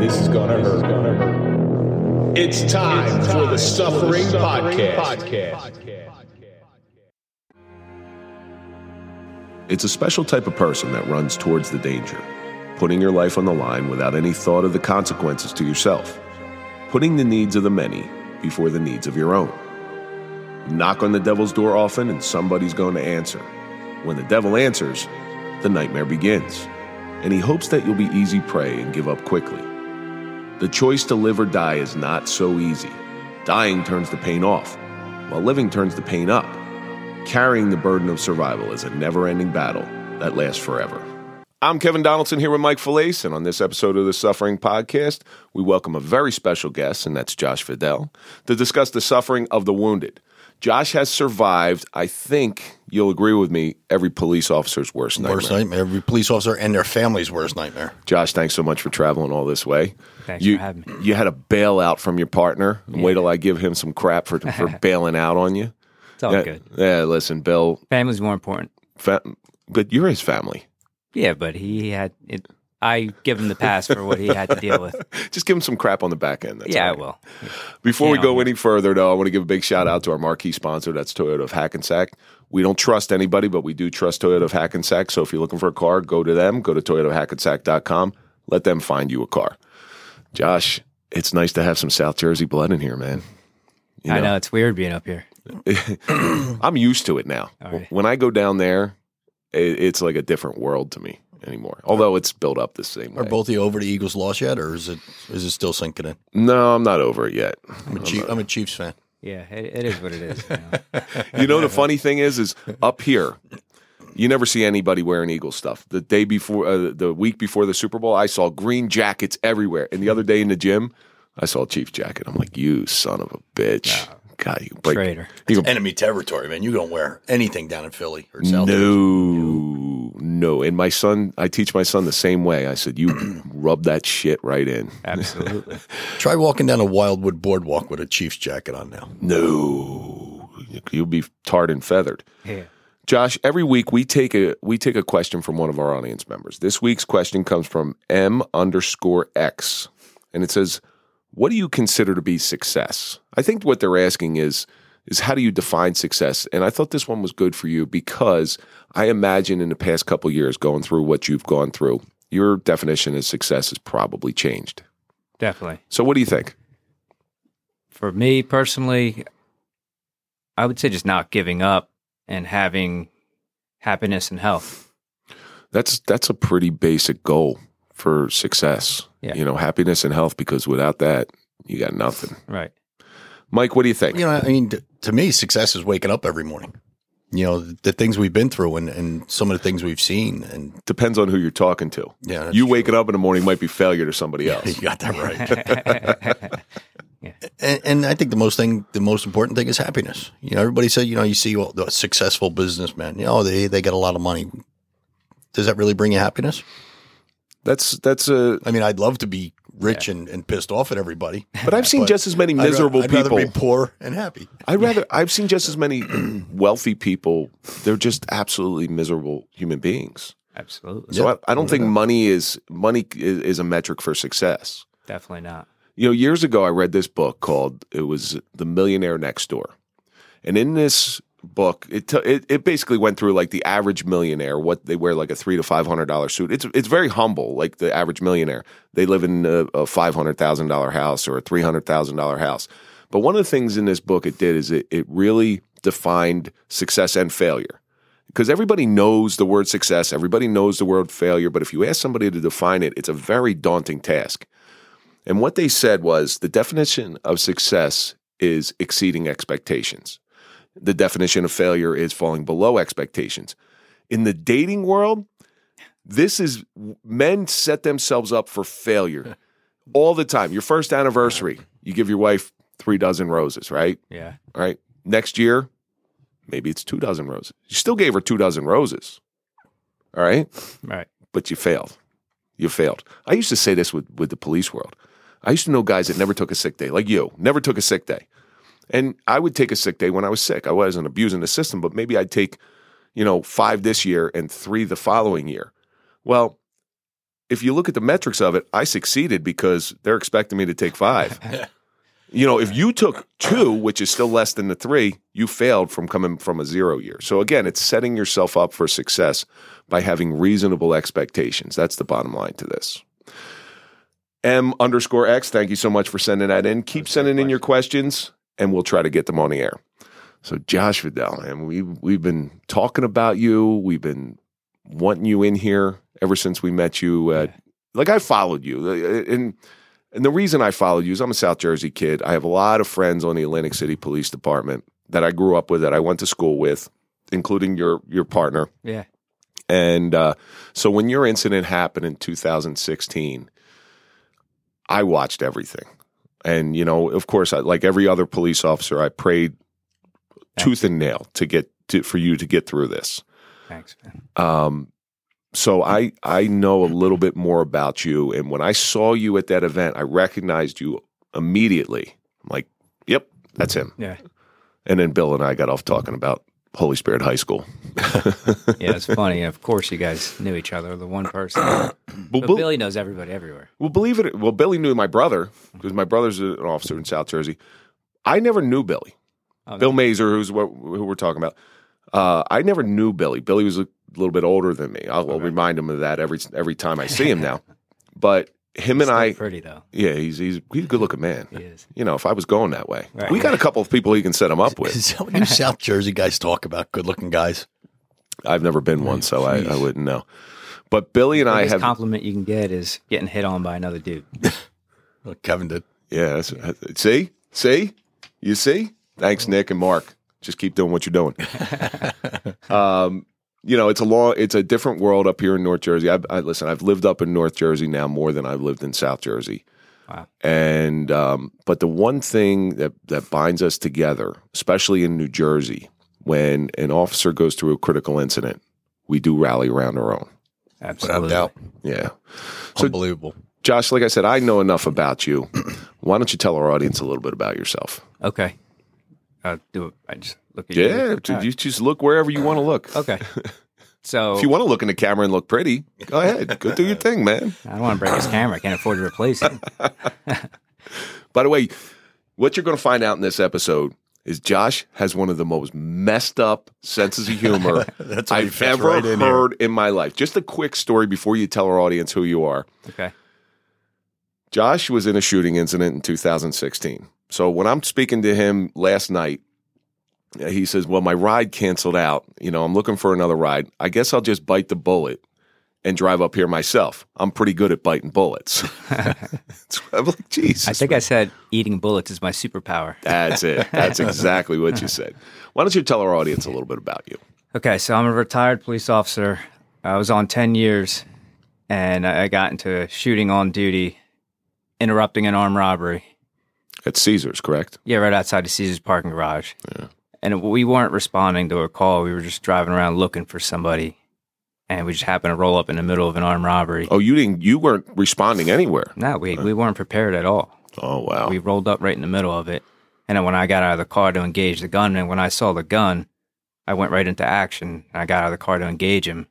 This is gonna hurt. It's time for the Suffering Podcast. It's a special type of person that runs towards the danger, putting your life on the line without any thought of the consequences to yourself, putting the needs of the many before the needs of your own. You knock on the devil's door often, and somebody's going to answer. When the devil answers, the nightmare begins, and he hopes that you'll be easy prey and give up quickly. The choice to live or die is not so easy. Dying turns the pain off, while living turns the pain up. Carrying the burden of survival is a never ending battle that lasts forever. I'm Kevin Donaldson here with Mike Failace, and on this episode of the Suffering Podcast, we welcome a very special guest, and that's Josh Vadell, to discuss the suffering of the wounded. Josh has survived, I think you'll agree with me, every police officer's worst nightmare. Worst nightmare. Every police officer and their family's worst nightmare. Josh, thanks so much for traveling all this way. Thanks you, for having me. You had a bailout from your partner. Wait till I give him some crap for, for bailing out on you. It's all yeah, good. Yeah, listen, Bill, Family's more important. fa- but you're his family. Yeah, but he had it. I give him the pass for what he had to deal with. Just give him some crap on the back end. That's yeah, all I will. Before we Yeah, go any further, though, I want to give a big shout out to our marquee sponsor. That's Toyota of Hackensack. We don't trust anybody, but we do trust Toyota of Hackensack. So if you're looking for a car, go to them. Go to toyotaofhackensack.com. Let them find you a car. Josh, it's nice to have some South Jersey blood in here, man. You I know it's weird being up here. I'm used to it now. All right. When I go down there, it, it's like a different world to me anymore. Although it's built up the same way. Are both of you over the Eagles loss yet, or is it is it still sinking in? no, I'm not over it yet. I'm a, Chief, I'm a Chiefs fan. Yeah, it, it is what it is. you know. You know the funny thing is, is up here, you never see anybody wearing Eagle stuff. The day before, uh, the week before the Super Bowl, I saw green jackets everywhere. And the other day in the gym, I saw a Chiefs jacket. I'm like, you son of a bitch! God, you break. Traitor. You can- Enemy territory, man. You don't wear anything down in Philly or South. Jersey. no, no. And my son, I teach my son the same way. I said, you rub that shit right in. Absolutely. Try walking down a Wildwood boardwalk with a Chiefs jacket on now. No, you'll be tarred and feathered. Yeah. Josh, every week we take a we take a question from one of our audience members. This week's question comes from M underscore X, and it says, "What do you consider to be success?" I think what they're asking is is how do you define success? And I thought this one was good for you because I imagine in the past couple years, going through what you've gone through, your definition of success has probably changed. Definitely. So, what do you think? For me personally, I would say just not giving up and having happiness and health. That's that's a pretty basic goal for success. Yeah. You know, happiness and health. Because without that, you got nothing. Right. Mike, what do you think? You know, I mean, to me, success is waking up every morning. You know, the, the things we've been through and, and some of the things we've seen, and Depends on who you're talking to. yeah, You true. waking up in the morning might be failure to somebody else. You got that right. and, and I think the most thing, the most important thing is happiness. You know, everybody said, you know, you see all the successful businessmen, you know, they they got a lot of money. Does that really bring you happiness? That's that's a. I mean, I'd love to be rich and, and pissed off at everybody, But I've seen But just as many I'd ra- miserable I'd rather people. be poor and happy. I'd rather. I've seen just as many wealthy people. They're just absolutely miserable human beings. Absolutely. So Yeah, I, I don't think money is money is, is a metric for success. Definitely not. You know, years ago, I read this book called it was The Millionaire Next Door, and in this book, it t- it, it basically went through like the average millionaire, what they wear like a three to five hundred dollar suit. It's it's very humble, like the average millionaire. They live in a, a five hundred thousand dollar house or a three hundred thousand dollar house. But one of the things in this book it did is it it really defined success and failure. Because everybody knows the word success, everybody knows the word failure, but if you ask somebody to define it, it's a very daunting task. And what they said was the definition of success is exceeding expectations. The definition of failure is falling below expectations. In the dating world, this is men set themselves up for failure all the time. Your first anniversary, you give your wife three dozen roses, right? Yeah. All right. Next year, maybe it's two dozen roses. You still gave her two dozen roses. All right Right. but you failed. You failed. I used to say this with, with the police world. I used to know guys that never took a sick day, like you, never took a sick day. And I would take a sick day when I was sick. I wasn't abusing the system, but maybe I'd take, you know, five this year and three the following year. Well, if you look at the metrics of it, I succeeded because they're expecting me to take five. you know, if you took two, which is still less than the three, you failed from coming from a zero year. So again, it's setting yourself up for success by having reasonable expectations. That's the bottom line to this. M underscore X, thank you so much for sending that in. Keep sending in your questions and we'll try to get them on the air. So Josh Vadell, and we we've been talking about you. We've been wanting you in here ever since we met you. At, like I followed you, uh, and and the reason I followed you is I'm a South Jersey kid. I have a lot of friends on the Atlantic City Police Department that I grew up with, that I went to school with, including your your partner. Yeah. And uh, so when your incident happened in 2016, I watched everything. And, you know, of course, I, like every other police officer, I prayed tooth and nail to get to, for you to get through this. Thanks, man. Um, so I I know a little bit more about you, and when I saw you at that event, I recognized you immediately. I'm like, yep, that's him. Yeah. And then Bill and I got off talking about Holy Spirit High School. Yeah, it's funny. Of course, you guys knew each other, the one person. Well, But Bill- Billy knows everybody everywhere. Well, believe it. Well, Billy knew my brother because my brother's an officer in South Jersey. I never knew Billy. Oh, Bill Mazer, who's what who we're talking about. Uh, I never knew Billy. Billy was a little bit older than me. I'll, I'll remind him of that every every time I see him now. but him and Still I, pretty though. yeah, he's he's he's a good looking man. He is. You know, if I was going that way, Right. we got a couple of people he can set him up with. Is that what you South Jersey guys talk about? Good looking guys. I've never been one, so I, I wouldn't know. But Billy and I have, compliment you can get is getting hit on by another dude. What Kevin did. yeah. that's- see, see, you see. Thanks, Nick and Mark. Just keep doing what you're doing. um, you know, it's a long, it's a different world up here in North Jersey. I, I listen. I've lived up in North Jersey now more than I've lived in South Jersey. Wow. And um, but the one thing that that binds us together, especially in New Jersey, when an officer goes through a critical incident, we do rally around our own. Absolutely. Without doubt. Yeah. So- Unbelievable. Josh, like I said, I know enough about you. Why don't you tell our audience a little bit about yourself? Okay. Uh, do it. I just look at you. Yeah, dude, you just look wherever you want to look. Okay. So If you want to look in the camera and look pretty, go ahead. Go do your thing, man. I don't want to break his camera. I can't afford to replace it. By the way, what you're going to find out in this episode is Josh has one of the most messed up senses of humor That's I've fits ever right in here. heard in my life. Just a quick story before you tell our audience who you are. Okay. Josh was in a shooting incident in 2016. So when I'm speaking to him last night, he says, Well, my ride canceled out. You know, I'm looking for another ride. I guess I'll just bite the bullet and drive up here myself. I'm pretty good at biting bullets. I'm like, Jesus. I think I said eating bullets is my superpower. That's it. That's exactly what you said. Why don't you tell our audience a little bit about you? Okay, so I'm a retired police officer. I was on 10 years and I got into shooting on duty, interrupting an armed robbery. At Caesars, correct? Yeah, right outside the Caesars parking garage. Yeah. And we weren't responding to a call. We were just driving around looking for somebody. And we just happened to roll up in the middle of an armed robbery. Oh, you didn't. You weren't responding anywhere. No, we, we weren't prepared at all. Oh, wow. We rolled up right in the middle of it. And then when I got out of the car to engage the gunman, when I saw the gun, I went right into action. and I got out of the car to engage him.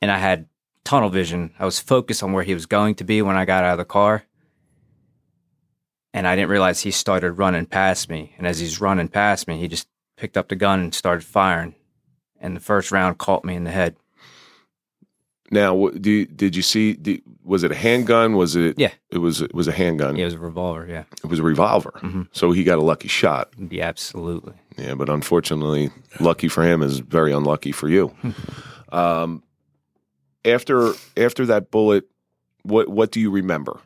And I had tunnel vision. I was focused on where he was going to be when I got out of the car. And I didn't realize he started running past me. And as he's running past me, he just picked up the gun and started firing. And the first round caught me in the head. Now, do you, did you see? Do, was it a handgun? Was it? Yeah. It was. It was a handgun. It was a revolver, yeah. It was a revolver. So he got a lucky shot. Yeah, absolutely. Yeah, but unfortunately, lucky for him is very unlucky for you. um, after after that bullet, what what do you remember?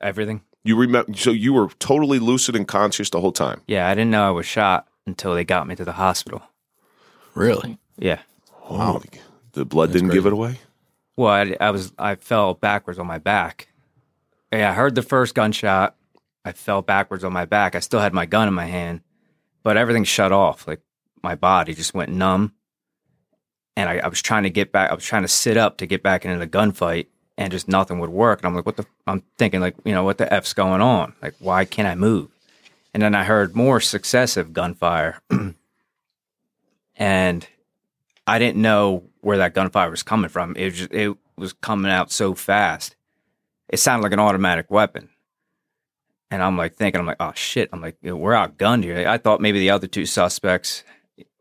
Everything. You remember? So you were totally lucid and conscious the whole time. Yeah, I didn't know I was shot until they got me to the hospital. Really? Yeah. Holy, the blood didn't give it away. Well, I, I was I fell backwards on my back. Yeah, I heard the first gunshot. I fell backwards on my back. I still had my gun in my hand, but everything shut off. Like my body just went numb, and I, I was trying to get back. I was trying to sit up to get back into the gunfight, and just nothing would work. And I'm like, what the? I'm thinking like, you know, what the f's going on? Like, why can't I move? And then I heard more successive gunfire, and I didn't know where that gunfire was coming from. It was just, it was coming out so fast. It sounded like an automatic weapon. And I'm like thinking, I'm like, oh shit. I'm like, we're outgunned here. I thought maybe the other two suspects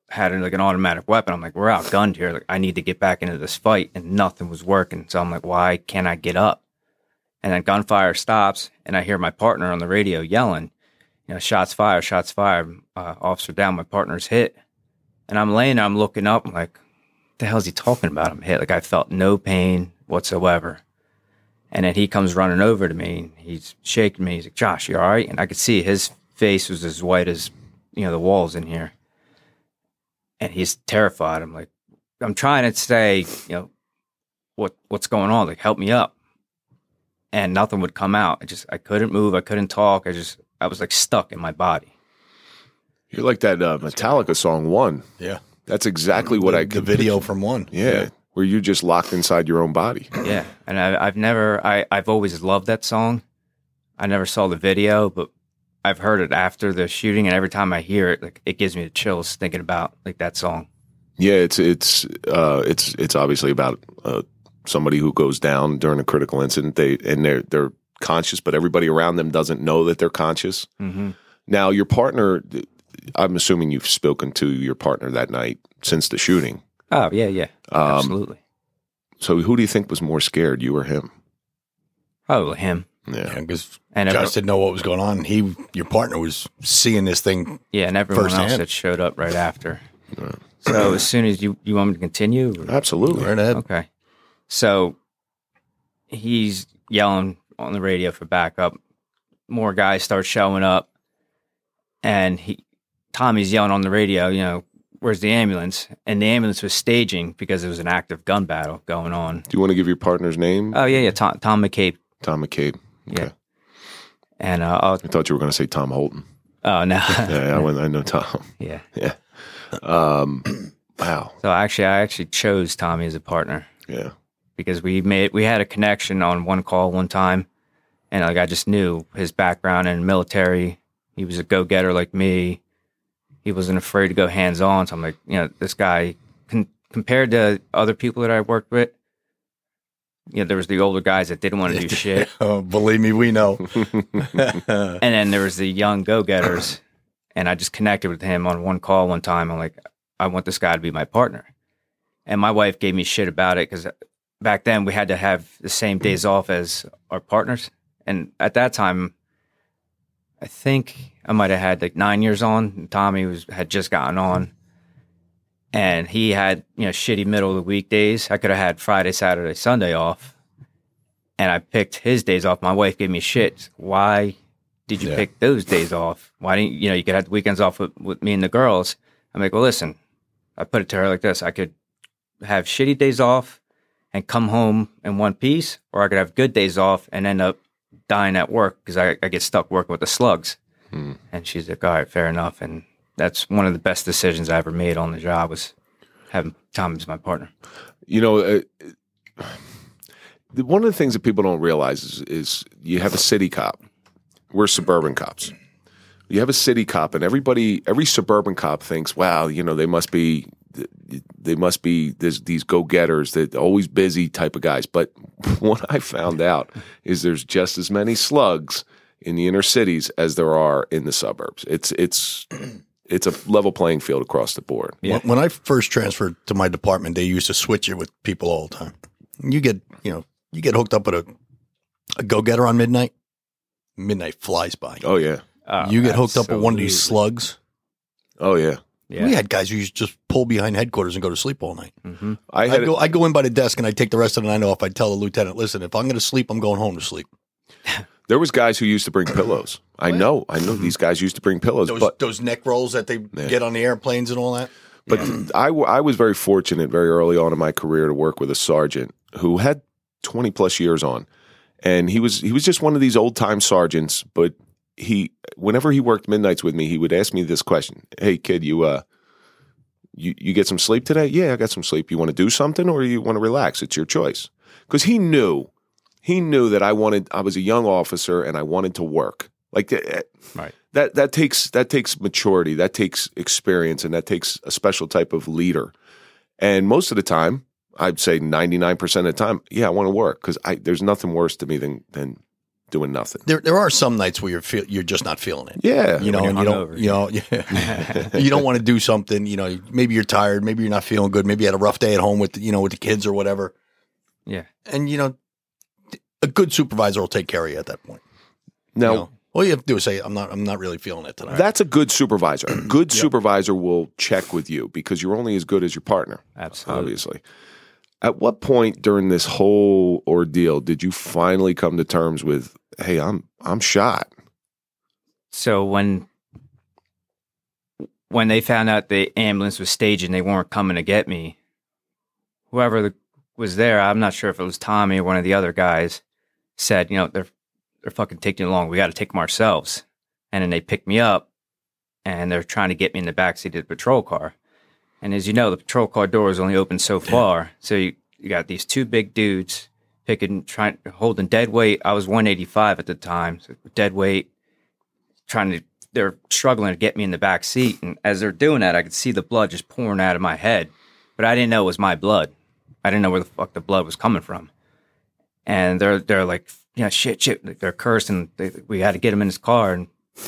had like an automatic weapon. I'm like, we're outgunned here. Like, I need to get back into this fight, and nothing was working. So I'm like, why can't I get up? And then gunfire stops, and I hear my partner on the radio yelling, you know, shots fired, shots fired. Uh, officer down, my partner's hit. And I'm laying there, I'm looking up, I'm like, the hell is he talking about? I'm hit. Like I felt no pain whatsoever. And then he comes running over to me. and He's shaking me. He's like, Josh, you all right? And I could see his face was as white as, you know, the walls in here. And he's terrified. I'm like, I'm trying to say, you know, what what's going on? Like, help me up. And nothing would come out. I just I couldn't move. I couldn't talk. I just I was like stuck in my body. You're like that uh, Metallica song "One." Yeah. That's exactly what I the video picture. from one. Yeah, where you're just locked inside your own body. Yeah, and I, I've never, I, I've always loved that song. I never saw the video, but I've heard it after the shooting, and every time I hear it, like it gives me the chills thinking about like that song. Yeah, it's it's uh, it's it's obviously about uh, somebody who goes down during a critical incident. They and they're they're conscious, but everybody around them doesn't know that they're conscious. Mm-hmm. Now, your partner, I'm assuming you've spoken to your partner that night since the shooting. Oh yeah, yeah, Um, absolutely. So, who do you think was more scared, you or him? Probably him. Yeah, because And Josh every, didn't know what was going on. He, your partner, was seeing this thing. yeah, and everyone else that showed up right after. So as soon as you you want me to continue, or- absolutely. Right ahead. Okay. So he's yelling on the radio for backup. More guys start showing up, and he Tommy's yelling on the radio. You know, where's the ambulance? And the ambulance was staging because there was an active gun battle going on. Do you want to give your partner's name? Oh yeah, yeah. Tom, Tom McCabe. Tom McCabe. Okay. Yeah. And uh, oh, I thought you were going to say Tom Holton. oh no, Yeah, I, went- I know Tom. yeah. Yeah. Um, wow. So actually, I actually chose Tommy as a partner. Yeah. because we made we had a connection on one call one time and like I just knew his background in military. He was a go getter like me. He wasn't afraid to go hands on. So I'm like, you know, this guy compared to other people that I worked with, you know, there was the older guys that didn't want to do shit. Oh, believe me, we know. And then there was the young go getters. And I just connected with him on one call one time. I'm like, I want this guy to be my partner. And my wife gave me shit about it because uh, back then we had to have the same days off as our partners. And at that time, I think I might have had like nine years on. Tommy was had just gotten on, and he had you know shitty middle of the week days. I could have had Friday, Saturday, Sunday off, and I picked his days off. My wife gave me shit. Why did you Yeah. pick those days off? Why didn't you know you could have the weekends off with, with me and the girls? I'm like, well, listen. I put it to her like this: I could have shitty days off and come home in one piece, or I could have good days off and end up dying at work because I, I get stuck working with the slugs. Hmm. And she's like, all right, fair enough. And that's one of the best decisions I ever made on the job was having Tom as my partner. You know, uh, one of the things that people don't realize is, is you have a city cop. We're suburban cops. You have a city cop, and everybody, every suburban cop thinks, "Wow, you know, they must be, they must be this, these go getters, that always busy type of guys." But what I found out is there's just as many slugs in the inner cities as there are in the suburbs. It's it's it's a level playing field across the board. Yeah. When, when I first transferred to my department, they used to switch it with people all the time. You get, you know, you get hooked up with a, a go getter on midnight. Midnight flies by. Oh yeah, Oh, you get hooked up with one of these slugs. oh yeah. Yeah. We had guys who used to just pull behind headquarters and go to sleep all night. hmm I had I'd go, I'd go in by the desk and I'd take the rest of the night off. I'd tell the lieutenant, listen, if I'm going to sleep, I'm going home to sleep. There was guys who used to bring pillows. I know, I know these guys used to bring pillows, Those, but those neck rolls that they get on the airplanes and all that. but I, w- I was very fortunate very early on in my career to work with a sergeant who had 20 plus years on. And he was he was just one of these old time sergeants, but he whenever he worked midnights with me, he would ask me this question. Hey kid, you uh you, you get some sleep today? Yeah, I got some sleep. You want to do something or you want to relax? It's your choice. Because he knew, he knew that I wanted. I was a young officer and I wanted to work. Like eh, Right. that that takes that takes maturity, that takes experience, and that takes a special type of leader. And most of the time, I'd say 99% of the time, yeah, I want to work because there's nothing worse to me than, than doing nothing. There, there are some nights where you're feel, you're just not feeling it. Yeah, you know, and you don't, you know, yeah. you don't want to do something. You know, maybe you're tired, maybe you're not feeling good, maybe you had a rough day at home with you know with the kids or whatever. Yeah, and you know, a good supervisor will take care of you at that point. Now, you know, all you have to do is say, "I'm not, I'm not really feeling it tonight." That's a good supervisor. A good yep. supervisor will check with you because you're only as good as your partner. Absolutely, obviously. At what point during this whole ordeal did you finally come to terms with, "Hey, I'm I'm shot"? So when when they found out the ambulance was staging, they weren't coming to get me. Whoever was there, I'm not sure if it was Tommy or one of the other guys, said, you know, they're they're fucking taking too long. We got to take them ourselves. And then they pick me up, and they're trying to get me in the backseat of the patrol car. And as you know, the patrol car door is only open so far. So you, you got these two big dudes picking, trying, holding dead weight. I was 185 at the time, so dead weight, trying to, they're struggling to get me in the back seat. And as they're doing that, I could see the blood just pouring out of my head, but I didn't know it was my blood. I didn't know where the fuck the blood was coming from. And they're, they're like, yeah, shit, shit. They're cursing. They, we had to get him in his car. And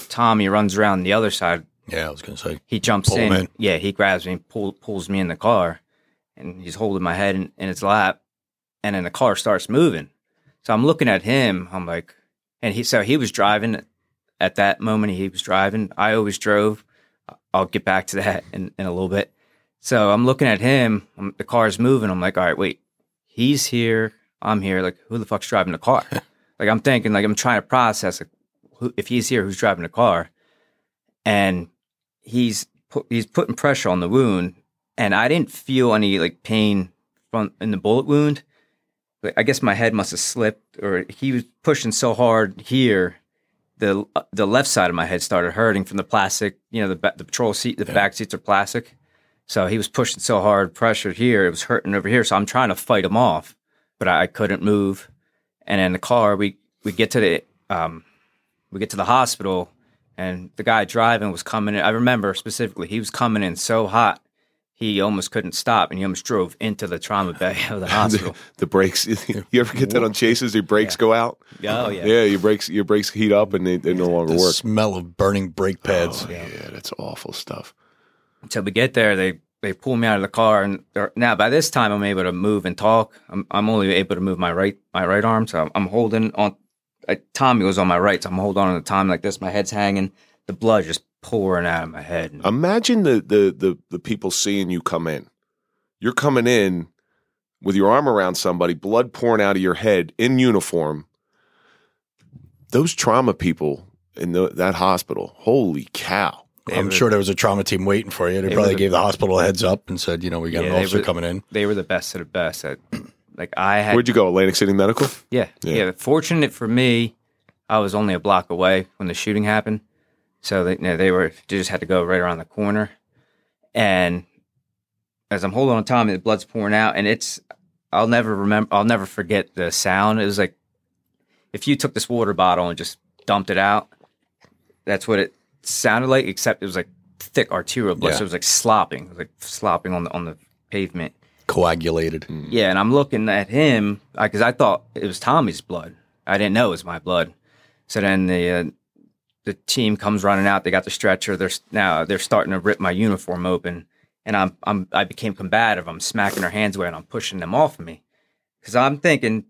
Tommy runs around the other side yeah, I was going to say. He jumps in, in, Yeah, he grabs me, pull, pulls me in the car, and he's holding my head in, in his lap. And then the car starts moving. So I'm looking at him. I'm like, and he so he was driving at that moment. He was driving. I always drove. I'll get back to that in, in a little bit. So I'm looking at him. I'm, the car's moving. I'm like, all right, wait. He's here. I'm here. Like, who the fuck's driving the car? like, I'm thinking, like, I'm trying to process, like, who, if he's here, who's driving the car? And he's pu- he's putting pressure on the wound, and I didn't feel any like pain from in the bullet wound. I guess my head must have slipped, or he was pushing so hard here. The the left side of my head started hurting from the plastic. You know, the the patrol seat, the yeah. back seats are plastic. So he was pushing so hard, pressure here, it was hurting over here. So I'm trying to fight him off, but I, I couldn't move. And in the car, we we get to the um, we get to the hospital, and the guy driving was coming in. I remember specifically, he was coming in so hot, he almost couldn't stop, and he almost drove into the trauma bay of the hospital. the, the, brakes, you ever get that on chases? Your brakes yeah. go out. Oh yeah, yeah. Your brakes, your brakes heat up, and they, they no longer the work. Smell of burning brake pads. Oh, yeah. yeah, that's awful stuff. Until we get there, they they pull me out of the car, and now by this time I'm able to move and talk. I'm I'm only able to move my right my right arm, so I'm, I'm holding on I, Tommy was on my right, so I'm holding on to Tommy like this. My head's hanging, the blood just pouring out of my head. Imagine the the the, the people seeing you come in. You're coming in with your arm around somebody, blood pouring out of your head in uniform. Those trauma people in the, that hospital, holy cow! I'm sure there was a trauma team waiting for you. They, they probably the, gave the hospital a heads up and said, you know, we got yeah, an officer were, coming in. They were the best of the best. At, like I had. Where'd you go? Atlantic City Medical. Yeah, yeah, yeah. Fortunate for me, I was only a block away when the shooting happened, so they, you know, they were they just had to go right around the corner. And as I'm holding on Tommy, the blood's pouring out, and it's I'll never remember. I'll never forget the sound. It was like if you took this water bottle and just dumped it out. That's what it sounded like, except it was like thick arterial blood. Yeah. So it was like slopping, was like slopping on the on the pavement coagulated. Mm. Yeah, and I'm looking at him because I, I, thought it was Tommy's blood. I didn't know it was my blood. So then the uh, the team comes running out. They got the stretcher. They're now they're starting to rip my uniform open, and I'm I'm I became combative. I'm smacking their hands away and I'm pushing them off of me because I'm thinking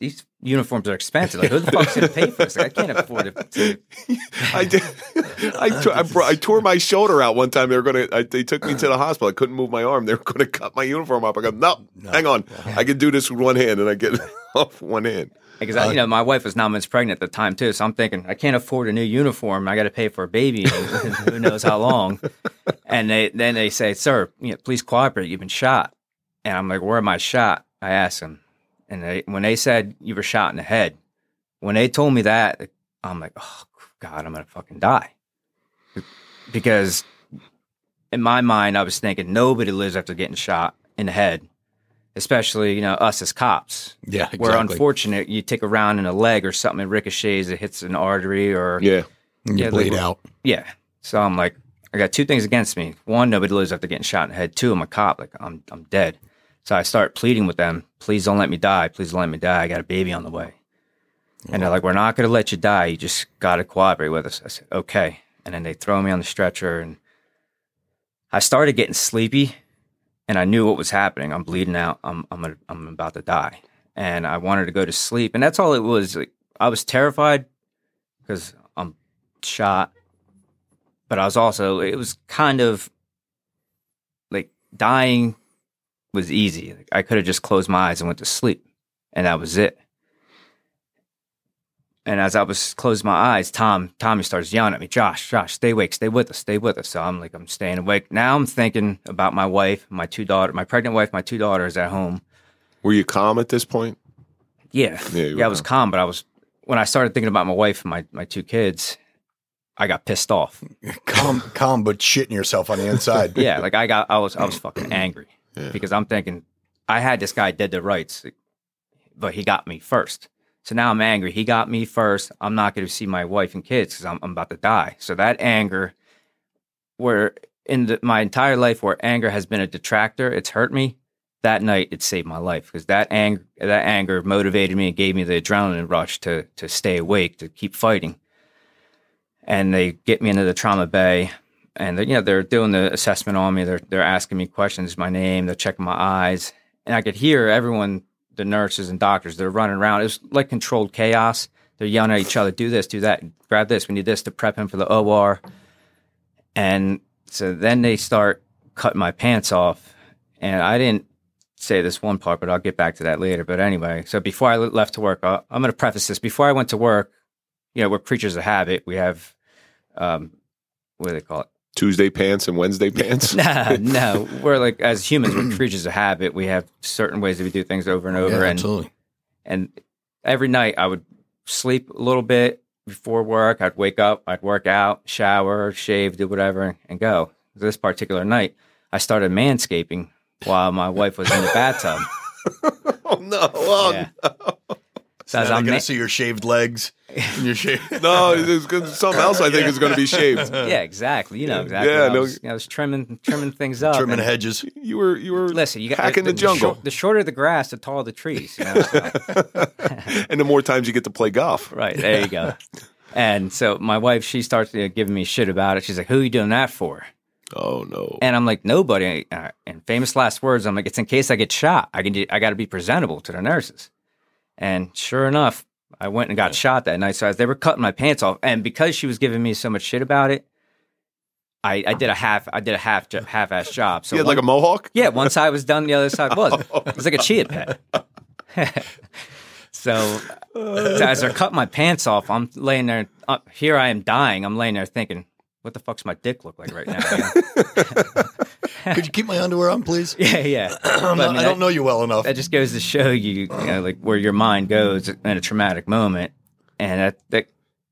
these uniforms are expensive. Like, who the fuck's going to pay for this? Like, I can't afford it. To... I did. I, t- I, bro- I tore my shoulder out one time. They were going to. They took me to the hospital. I couldn't move my arm. They were going to cut my uniform up. I go, no, no. hang on. I can do this with one hand, and I get off one hand. Because uh, you know, my wife was nine months pregnant at the time too, so I'm thinking I can't afford a new uniform. I got to pay for a baby, who knows how long. And they then they say, "Sir, you know, please cooperate. You've been shot." And I'm like, "Where am I shot?" I ask him, and they, when they said you were shot in the head, when they told me that, I'm like, oh God, I'm gonna fucking die. Because in my mind, I was thinking nobody lives after getting shot in the head, especially you know us as cops. Yeah, exactly. We're unfortunate. You take a round in a leg or something, it ricochets, it hits an artery, or yeah, you yeah, bleed like, out. Yeah. So I'm like, I got two things against me. One, nobody lives after getting shot in the head. Two, I'm a cop. Like I'm, I'm dead. So I start pleading with them, please don't let me die. Please don't let me die. I got a baby on the way. And they're like, we're not going to let you die. You just got to cooperate with us. I said, okay. And then they throw me on the stretcher and I started getting sleepy and I knew what was happening. I'm bleeding out. I'm, I'm, I'm about to die. And I wanted to go to sleep. And that's all it was. Like, I was terrified because I'm shot, but I was also, it was kind of like dying was easy. Like, I could have just closed my eyes and went to sleep and that was it. And as I was closing my eyes, Tom, Tommy starts yelling at me, Josh, Josh, stay awake, stay with us, stay with us. So I'm like, I'm staying awake. Now I'm thinking about my wife, my two daughters, my pregnant wife, my two daughters at home. Were you calm at this point? Yeah. Yeah, Yeah, I was calm, but I was, when I started thinking about my wife and my, my two kids, I got pissed off. calm, calm, but shitting yourself on the inside. Yeah. Like I got, I was, I was fucking angry because I'm thinking I had this guy dead to rights, but he got me first. So now I'm angry. He got me first. I'm not going to see my wife and kids because I'm, I'm about to die. So that anger, where in the, my entire life, where anger has been a detractor, it's hurt me. That night, it saved my life because that anger, that anger motivated me and gave me the adrenaline rush to to stay awake, to keep fighting. And they get me into the trauma bay, and you know they're doing the assessment on me. They're they're asking me questions, my name, they're checking my eyes, and I could hear everyone the nurses and doctors they're running around. It was like controlled chaos. They're yelling at each other, do this, do that, grab this, we need this to prep him for the OR. And so then they start cutting my pants off. And I didn't say this one part, but I'll get back to that later. But anyway, so before I left to work, I'm going to preface this. Before I went to work, you know, we're creatures of habit. We have, um, what do they call it? Tuesday pants and Wednesday pants? no, no. We're like as humans, we're creatures of habit. We have certain ways that we do things over and over. Yeah, and absolutely. and every night I would sleep a little bit before work. I'd wake up, I'd work out, shower, shave, do whatever, and go. This particular night, I started manscaping while my wife was in the bathtub. oh, no. Oh, Yeah. So Now I'm they're ma- gonna see your shaved legs and your shaved. No, gonna- something else I think is going to be shaved. yeah, exactly. You know exactly. Yeah, I, no- was, I was trimming trimming things up. trimming hedges. You were you were Listen, you got hacking the, jungle, short- the shorter the grass, the taller the trees. You know? so- and the more times you get to play golf. Right there you go. And so my wife, she starts uh, giving me shit about it. She's like, "Who are you doing that for?" Oh no! And I'm like, "Nobody." Uh, and famous last words, I'm like, "It's in case I get shot. I can. do- I got to be presentable to the nurses." And sure enough, I went and got shot that night. So as they were cutting my pants off, and because she was giving me so much shit about it, I, I did a half. I did a half jo- half ass job. So you had one- like a mohawk. yeah, one side was done, the other side wasn't. It was like a chia pet. so, so as they're cutting my pants off, I'm laying there. Uh, here I am dying. I'm laying there thinking, what the fuck's my dick look like right now? Could you keep my underwear on, please? yeah, yeah. I mean, I don't know you well enough. that just goes to show you, you know, like where your mind goes in a traumatic moment, and that that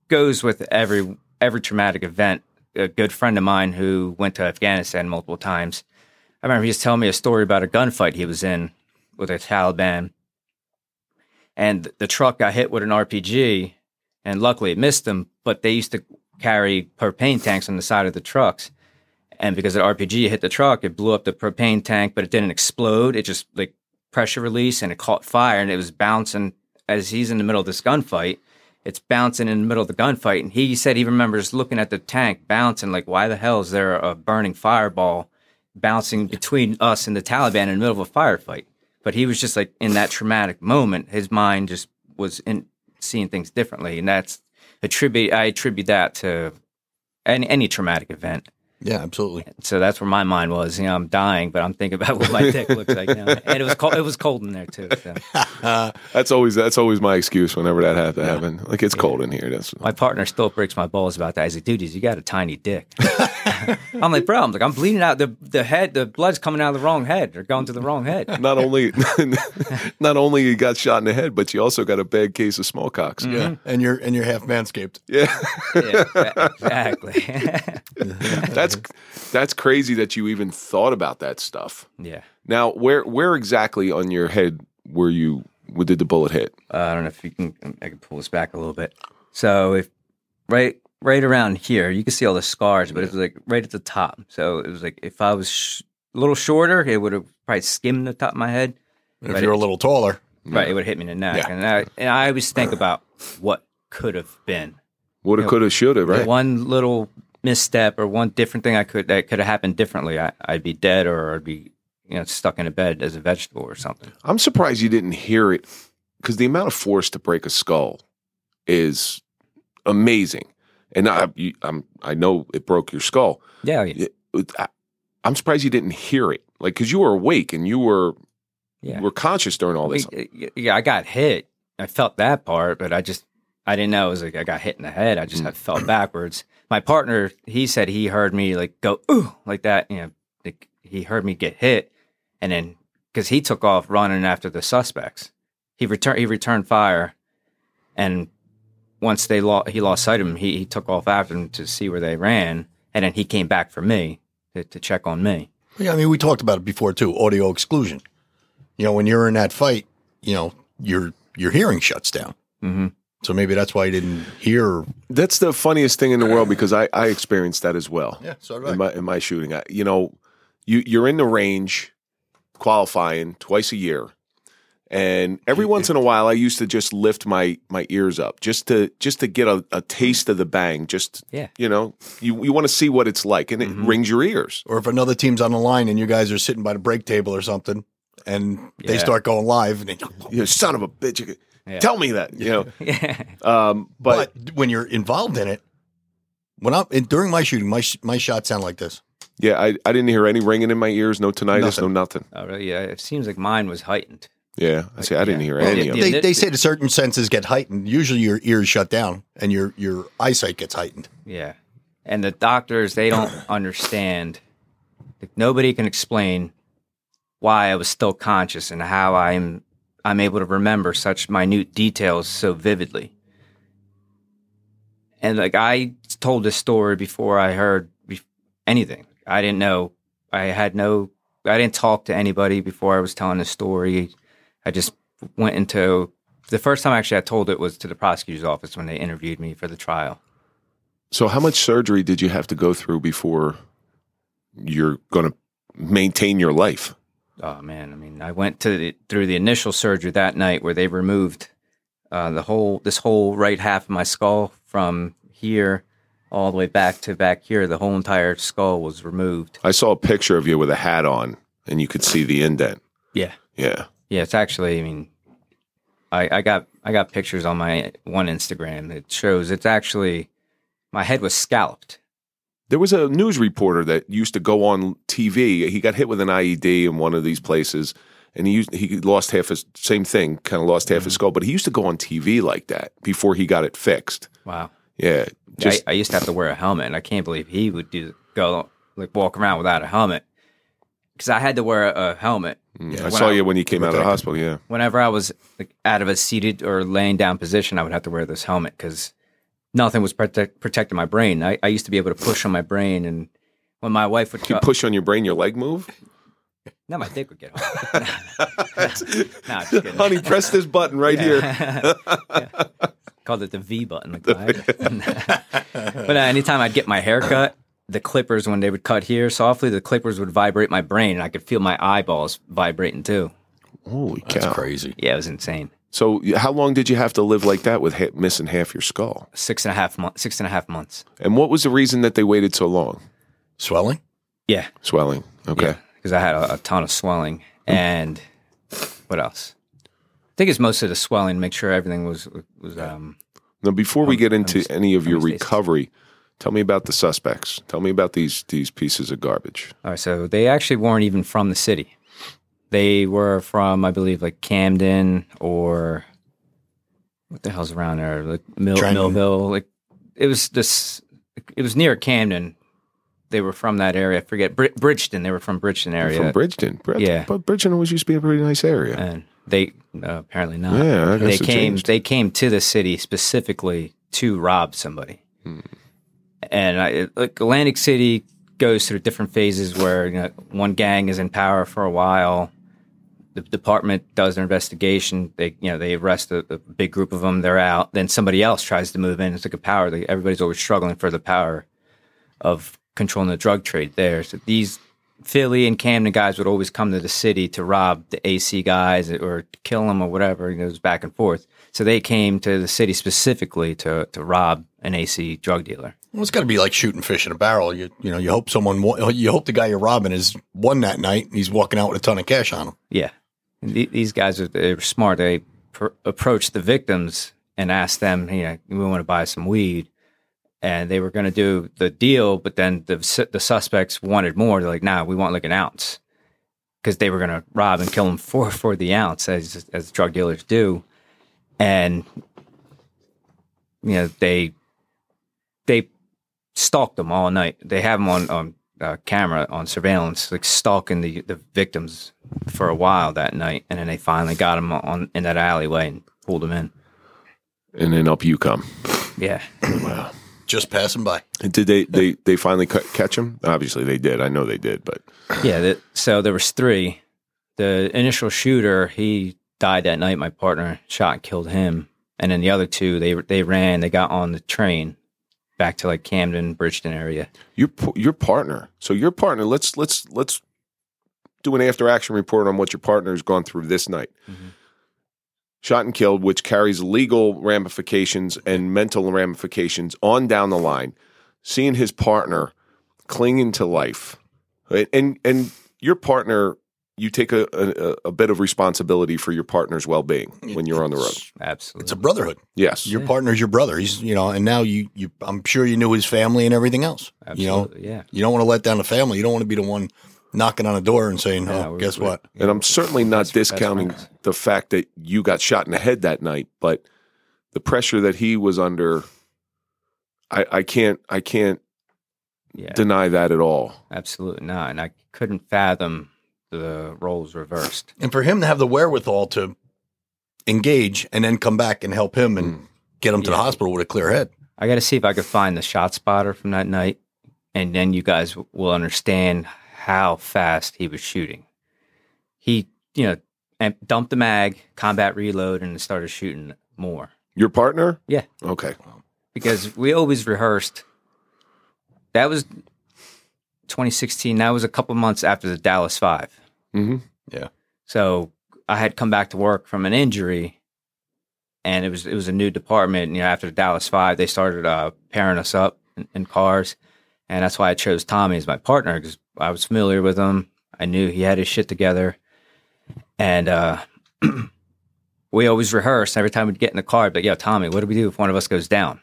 goes with every every traumatic event. A good friend of mine who went to Afghanistan multiple times. I remember he was telling me a story about a gunfight he was in with the Taliban, and the truck got hit with an RPG, and luckily it missed them. But they used to carry propane tanks on the side of the trucks, and because the RPG hit the truck, it blew up the propane tank, but it didn't explode. It just like pressure release and it caught fire and it was bouncing as he's in the middle of this gunfight. It's bouncing in the middle of the gunfight. And he said he remembers looking at the tank bouncing, like, why the hell is there a burning fireball bouncing between us and the Taliban in the middle of a firefight? But he was just like in that traumatic moment, his mind just was in seeing things differently. And that's attribute I attribute that to any any traumatic event. yeah, absolutely. So that's where my mind was. You know, I'm dying, but I'm thinking about what my dick looks like now. And it was cold. It was cold in there too. So. That's always that's always my excuse whenever that had to happen. Like it's cold in here. That's My partner still breaks my balls about that. He's like, "Dude, you got a tiny dick." I'm like, "Bro, I'm like, I'm bleeding out. The the head, the blood's coming out of the wrong head. They're going to the wrong head." not only not only you got shot in the head, but you also got a bad case of smallcocks. Mm-hmm. Yeah, and you're and you're half manscaped. Yeah, yeah, exactly. that's that's crazy that you even thought about that stuff. yeah. Now, where where exactly on your head were you? Where did the bullet hit? Uh, I don't know if you can. I can pull this back a little bit. So if right right around here, you can see all the scars, but it was like right at the top. So it was like if I was sh- little shorter, it would have probably skimmed the top of my head. And if you're it- a little taller, Right, it would have hit me in the neck, Yeah. and I and I always think about what could have been. Woulda, coulda, shoulda, right? One little misstep or one different thing I could that could have happened differently, I, I'd be dead or I'd be you know stuck in a bed as a vegetable or something. I'm surprised you didn't hear it because the amount of force to break a skull is amazing. And I, you, I'm, I know it broke your skull. Yeah, oh, yeah, It- I, I'm surprised you didn't hear it, like because you were awake and you were yeah. you were conscious during all this. Yeah, I got hit. I felt that part, but I just I didn't know it was like I got hit in the head. I just mm. I fell backwards. My partner, he said he heard me like go ooh like that. You know, like he heard me get hit, and then because he took off running after the suspects, he returned he returned fire, and once they lost he lost sight of him, he he took off after them to see where they ran, and then he came back for me to, to check on me. yeah, I mean, we talked about it before too. Audio exclusion. You know, when you're in that fight, you know your your hearing shuts down. hmm So maybe that's why you didn't hear. That's the funniest thing in the world because I, I experienced that as well. Yeah, so in my in my shooting. I, you know, you you're in the range qualifying twice a year. And every once in a while I used to just lift my my ears up just to just to get a, a taste of the bang. Just Yeah. you know, you you want to see what it's like and it rings your ears. Or if another team's on the line and you guys are sitting by the break table or something, and they Yeah. start going live, and then, You son of a bitch. you- Yeah. Tell me that, you know. Yeah. Um, but, but, when you're involved in it, when I'm and during my shooting, my sh- my shots sound like this. yeah, I, I didn't hear any ringing in my ears, no tinnitus, Nothing. no nothing. Oh, really? Yeah. It seems like mine was heightened. Yeah, I see. I didn't hear Well, any of yeah. it. They, they say that certain senses get heightened. Usually, your ears shut down and your your eyesight gets heightened. Yeah. And the doctors, they don't understand. Like, nobody can explain why I was still conscious and how I'm I'm able to remember such minute details so vividly. And like I told this story before I heard anything. I didn't know. I had no. I didn't talk to anybody before I was telling this story. I just went into the first time actually I told it was to the prosecutor's office when they interviewed me for the trial. So, how much surgery did you have to go through before you're going to maintain your life? Oh man, I mean, I went to the, through the initial surgery that night where they removed uh, the whole this whole right half of my skull from here all the way back to back here. The whole entire skull was removed. I saw a picture of you with a hat on, and you could see the indent. Yeah, Yeah, yeah. It's actually, I mean, I, I got I got pictures on my one Instagram It shows it's actually my head was scalloped. there was a news reporter that used to go on TV. He got hit with an IED in one of these places, and he used, he lost half his same thing, kind of lost half his mm-hmm. skull. But he used to go on TV like that before he got it fixed. Wow. Yeah, just I, I used to have to wear a helmet, and I can't believe he would do go like walk around without a helmet because I had to wear a, a helmet. I when saw I- you when you came out of the hospital. Yeah, Whenever I was like, out of a seated or laying down position, I would have to wear this helmet because nothing was protect, protecting my brain. I, I used to be able to push on my brain, and when my wife would you go, push on your brain, your leg move. now my dick would get hard. nah, just. Honey, press this button right here. Yeah. Called it the V button. Like but uh, anytime I'd get my hair cut, the clippers, when they would cut here softly, the clippers would vibrate my brain and I could feel my eyeballs vibrating too. Holy cow! That's crazy. Yeah, it was insane. So, how long did you have to live like that with ha- missing half your skull? Six and a half months. Six and a half months. And what was the reason that they waited so long? Swelling. Yeah. Swelling. Okay. Because I had a, a ton of swelling. And what else? I think it's most of the swelling, make sure everything was, was um, Now, before we get into I'm- any of your I'm recovery, tell me about the suspects. Tell me about these these pieces of garbage. All right, so they actually weren't even from the city. They were from, I believe, like Camden or what the hell's around there, like Mill, Millville. Like it was this. It was near Camden. They were from that area. I forget Brid- Bridgeton. They were from Bridgeton area, From Bridgeton. Brid- Yeah. But Bridgeton always used to be a pretty nice area. and they uh, apparently not. Yeah, I they it came. changed. They came to the city specifically to rob somebody. Hmm. And I, like Atlantic City goes through different phases where you know, one gang is in power for a while. The department does their investigation. They, you know, they arrest a, a big group of them. They're out. Then somebody else tries to move in. It's like a power. They, everybody's always struggling for the power of controlling the drug trade there. So these Philly and Camden guys would always come to the city to rob the AC guys or kill them or whatever. It was back and forth. So they came to the city specifically to to rob an AC drug dealer. Well, it's got to be like shooting fish in a barrel. You you know you hope someone you hope the guy you're robbing is won that night. and He's walking out with a ton of cash on him. Yeah, and the- these guys are smart. They pr- approached the victims and asked them, you know, we want to buy some weed, and they were going to do the deal, but then the the suspects wanted more. They're like, nah, we want like an ounce, because they were going to rob and kill them for for the ounce, as as drug dealers do, and you know they they stalked them all night. They have them on on uh, camera on surveillance, like stalking the the victims for a while that night, and then they finally got them on in that alleyway and pulled them in. And then up you come. Yeah, Just passing by. And did they they they finally catch him? Obviously they did. I know they did, but yeah. That, so there was three. The initial shooter, he died that night. My partner shot and killed him, and then the other two, they they ran. They got on the train back to like Camden, Bridgeton area. your your partner. So your partner. Let's let's let's do an after action report on what your partner has gone through this night. Mm-hmm. Shot and killed, which carries legal ramifications and mental ramifications on down the line. Seeing his partner clinging to life, Right? and and your partner, you take a, a, a bit of responsibility for your partner's well being when you're on the road. Absolutely. It's a brotherhood. Yes, Your partner's your brother. He's you know, and now you you I'm sure you knew his family and everything else. You know, Absolutely, yeah. you don't want to let down the family. You don't want to be the one knocking on a door and saying, Yeah, "Oh, we're- guess we're- what?" And I'm certainly not Best- best discounting friends. the fact that you got shot in the head that night, but the pressure that he was under, I, I can't I can't Yeah. deny that at all. Absolutely not. And I couldn't fathom the roles reversed. And for him to have the wherewithal to engage and then come back and help him and mm. get him to the hospital with a clear head. I got to see if I could find the shot spotter from that night, and then you guys will understand how fast he was shooting. He, you know, em- dumped the mag, combat reload, and started shooting more Your partner? Yeah. Okay. because we always rehearsed. That was 2016. That was a couple months after the Dallas Five. hmm Yeah. So I had come back to work from an injury, and it was it was a new department. You know, after the Dallas Five, they started uh, pairing us up in, in cars, and that's why I chose Tommy as my partner because I was familiar with him. I knew he had his shit together, and uh, we always rehearse. Every time we'd get in the car, but yeah, Tommy, what do we do if one of us goes down?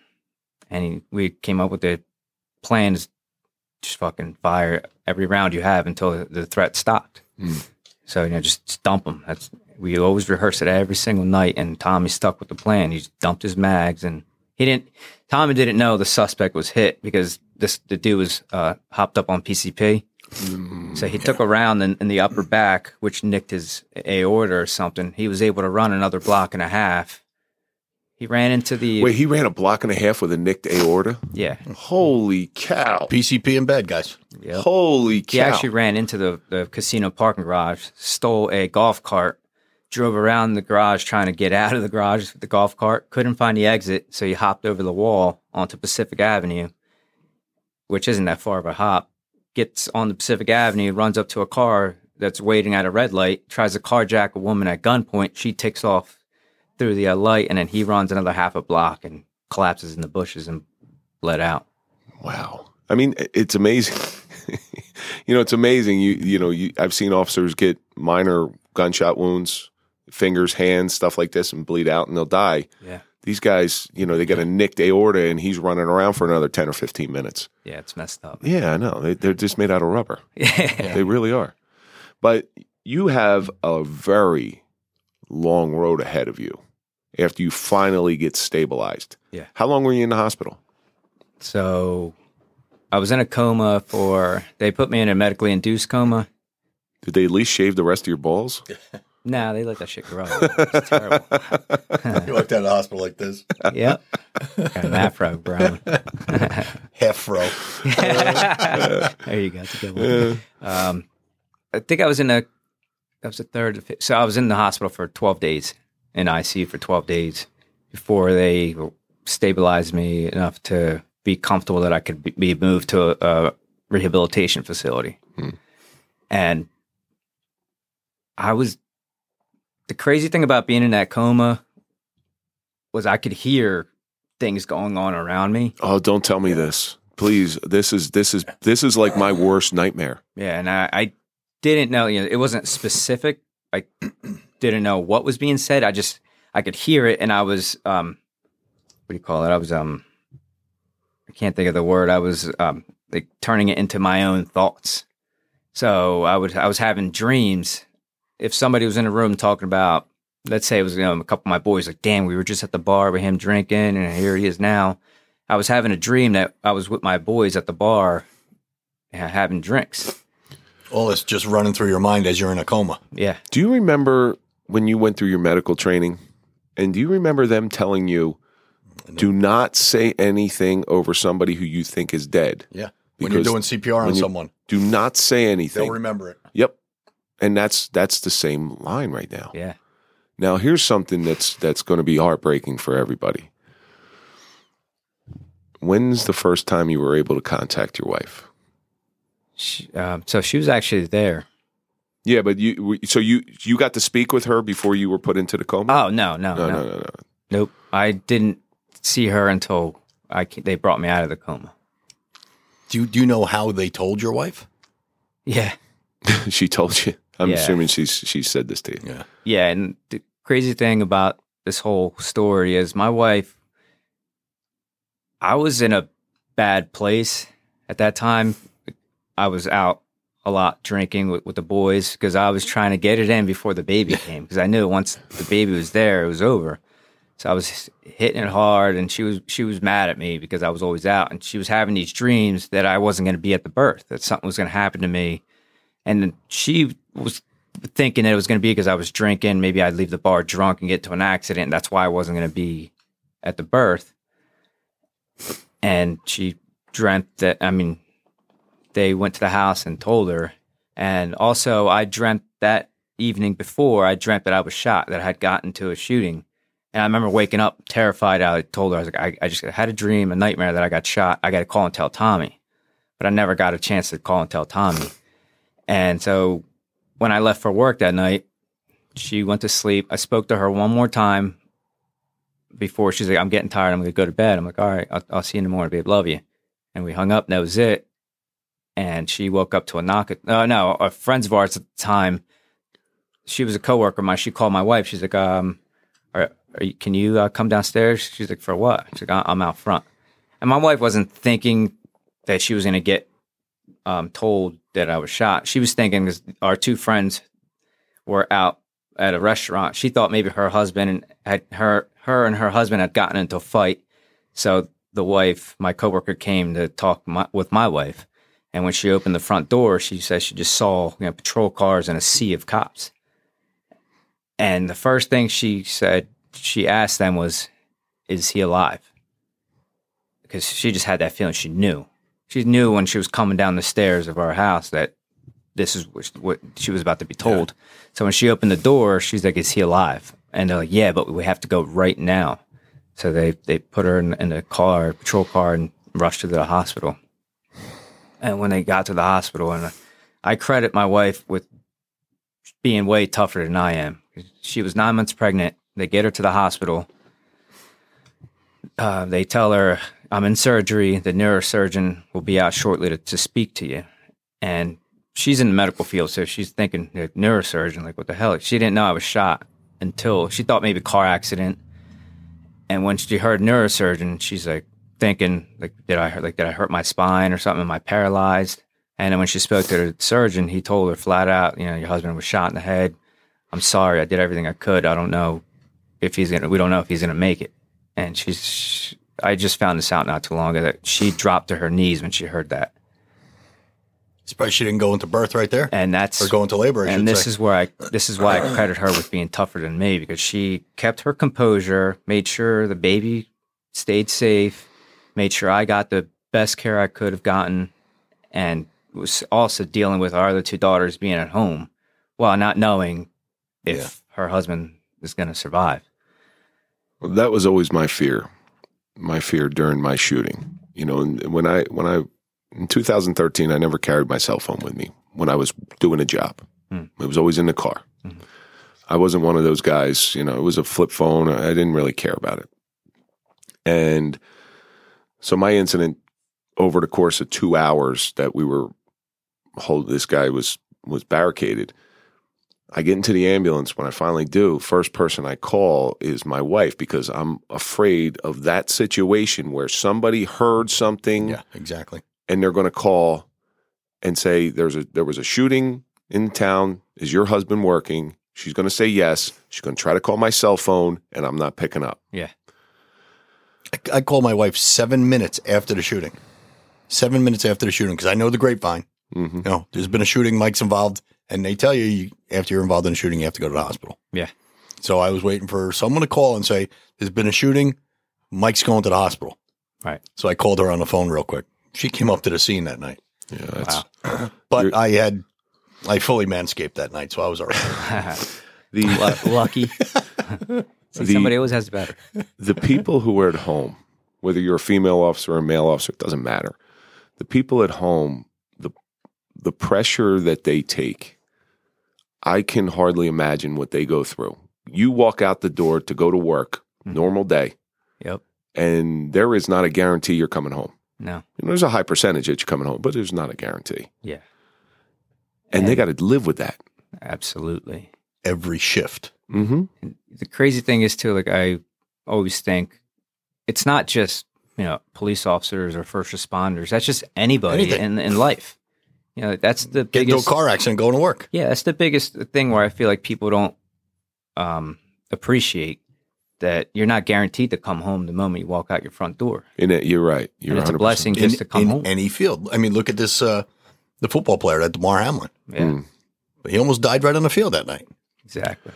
And he, we came up with the plan: is just fucking fire every round you have until the, threat stopped. So you know, just, dump them. That's we always rehearse it every single night. And Tommy stuck with the plan. He dumped his mags, and he didn't. Tommy didn't know the suspect was hit because this the dude was uh, hopped up on PCP. So he took a round in, in the upper back, which nicked his aorta or something. He was able to run another block and a half. He ran into the Wait, he ran a block and a half with a nicked aorta. yeah Holy cow! PCP in bed, guys. yeah. Holy cow! He actually ran into the, the casino parking garage, stole a golf cart, drove around the garage trying to get out of the garage with the golf cart, couldn't find the exit, so he hopped over the wall onto Pacific Avenue, which isn't that far of a hop. Gets on the Pacific Avenue, runs up to a car that's waiting at a red light, tries to carjack a woman at gunpoint. She takes off through the uh, light, and then he runs another half a block and collapses in the bushes and bled out. Wow. I mean, it's amazing. you know, it's amazing. You you know, you, I've seen officers get minor gunshot wounds, fingers, hands, stuff like this, and bleed out, and they'll die. Yeah. These guys, you know, they got a nicked aorta, and he's running around for another ten or fifteen minutes. Yeah, it's messed up. Yeah, I know. They, they're just made out of rubber. Yeah. They really are. But you have a very long road ahead of you after you finally get stabilized. Yeah. How long were you in the hospital? So I was in a coma for, they put me in a medically induced coma. Did they at least shave the rest of your balls? Nah, they let that shit grow. It's terrible. You walked out of the hospital like this, yep. Got an afro, bro. half fro. there you go. That's a good one. Um, I think I was in a, that was the third, so I was in the hospital for 12 days, in ICU for 12 days before they stabilized me enough to be comfortable that I could be- be moved to a, a rehabilitation facility. And I was the crazy thing about being in that coma was I could hear things going on around me. Oh, don't tell me this. Please. This is this is this is like my worst nightmare. Yeah, and I, I didn't know, you know, it wasn't specific. I didn't know what was being said. I just I could hear it and I was um what do you call it? I was um I can't think of the word. I was um like turning it into my own thoughts. So I would I was having dreams. If somebody was in a room talking about let's say it was you know a couple of my boys like damn we were just at the bar with him drinking and here he is now i was having a dream that i was with my boys at the bar having drinks all this just running through your mind as you're in a coma yeah Do you remember when you went through your medical training? And do you remember them telling you, do not say anything over somebody who you think is dead? yeah when you're doing cpr on someone Do not say anything. they'll remember it Yep. And that's that's the same line right now. yeah Now here's something that's that's going to be heartbreaking for everybody. When's the first time you were able to contact your wife? she, um, so she was actually there Yeah, but you so you you got to speak with her before you were put into the coma? oh no no no, no, no, no, no. nope i didn't see her until i they brought me out of the coma do you, do you know how they told your wife yeah she told you. I'm Yeah. assuming she's she said this to you. yeah Yeah, and the crazy thing about this whole story is my wife I was in a bad place at that time. I was out a lot drinking with, with the boys because I was trying to get it in before the baby came because I knew once the baby was there it was over. So I was hitting it hard and she was she was mad at me because I was always out and she was having these dreams that I wasn't going to be at the birth that something was going to happen to me and she was thinking that it was going to be because I was drinking. Maybe I'd leave the bar drunk and get to an accident. That's why I wasn't going to be at the birth. And she dreamt that, I mean, they went to the house and told her. And also, I dreamt that evening before, I dreamt that I was shot, that I had gotten to a shooting. And I remember waking up terrified. I told her, I was like, I, I just had a dream, a nightmare that I got shot. I got to call and tell Tommy. But I never got a chance to call and tell Tommy. And so when I left for work that night, she went to sleep. I spoke to her one more time before she's like, I'm getting tired. I'm going to go to bed. I'm like, all right, I'll, I'll see you in the morning, babe. Love you. And we hung up. And that was it. And she woke up to a knock. At, uh, no, a friends of ours at the time, she was a coworker of mine. She called my wife. She's like, um, are, are you, can you uh, come downstairs? She's like, for what? She's like, "I- I'm out front. And my wife wasn't thinking that she was going to get um, told that I was shot. She was thinking 'cause our two friends were out at a restaurant. She thought maybe her husband had her her and her husband had gotten into a fight. So the wife, my coworker, came to talk my, with my wife. And when she opened the front door, she said she just saw you know, patrol cars and a sea of cops. And the first thing she said, she asked them was, "Is he alive?" Because she just had that feeling. She knew. She knew when she was coming down the stairs of our house that this is what- she was about to be told. So when she opened the door, she's like, "Is he alive?" And they're like, "Yeah, but we have to go right now." So they they put her in, in a car, patrol car, and rushed her to the hospital. And when they got to the hospital, and I credit my wife with being way tougher than I am. She was nine months pregnant. They get her to the hospital. Uh, they tell her, I'm in surgery. The neurosurgeon will be out shortly to, to speak to you. And she's in the medical field, so she's thinking, like, neurosurgeon, like, what the hell? She didn't know I was shot until she thought maybe car accident. And when she heard neurosurgeon, she's like thinking, like, did I hurt, like, did I hurt my spine or something? Am I paralyzed? And then when she spoke to the surgeon, he told her flat out, you know, your husband was shot in the head. I'm sorry. I did everything I could. I don't know if he's gonna. We don't know if he's gonna make it. And she's. I just found this out not too long ago that she dropped to her knees when she heard that, Surprised she didn't go into birth right there and that's or go into labor. I and this say. is where I this is why I credit her with being tougher than me because she kept her composure, made sure the baby stayed safe, made sure I got the best care I could have gotten, and was also dealing with our other two daughters being at home while not knowing if Yeah. her husband is going to survive. Well, that was always my fear. My fear during my shooting. You know, and when I when I in 2013, I never carried my cell phone with me when I was doing a job. Hmm. It was always in the car. I wasn't one of those guys, you know, it was a flip phone. I didn't really care about it. And so my incident over the course of two hours that we were hold this guy was was barricaded. I get into the ambulance when I finally do. First person I call is my wife because I'm afraid of that situation where somebody heard something Yeah, exactly. and they're going to call and say there's a there was a shooting in town. Is your husband working? She's going to say yes. She's going to try to call my cell phone, and I'm not picking up. Yeah. I, I called my wife seven minutes after the shooting. Seven minutes after the shooting because I know the grapevine. hmm You know, there's been a shooting. Mike's involved, and they tell you, you after you're involved in a shooting, you have to go to the hospital. Yeah. So I was waiting for someone to call and say, "There's been a shooting. Mike's going to the hospital." Right. So I called her on the phone real quick. She came up to the scene that night, Yeah, that's but I had I fully manscaped that night, so I was all right. the Lu- Lucky. See, The- somebody always has it better. the people who are at home, whether you're a female officer or a male officer, it doesn't matter. The people at home, the the pressure that they take, I can hardly imagine what they go through. You walk out the door to go to work, normal day, Yep. and there is not a guarantee you're coming home. No. You know, there's a high percentage that you're coming home, but there's not a guarantee. Yeah. And they got to live with that. Absolutely. Every shift. Mm-hmm. the crazy thing is too like i always think it's not just you know police officers or first responders that's just anybody Anything. in, in life you know that's the Get into a car accident, going to work. yeah that's the biggest thing where i feel like people don't um appreciate that you're not guaranteed to come home the moment you walk out your front door In it, you're right. You're and it's a 100%. blessing in, just to come in home any field. I mean, look at this, uh, the football player, that Damar Hamlin. yeah Mm. He almost died right on the field that night. exactly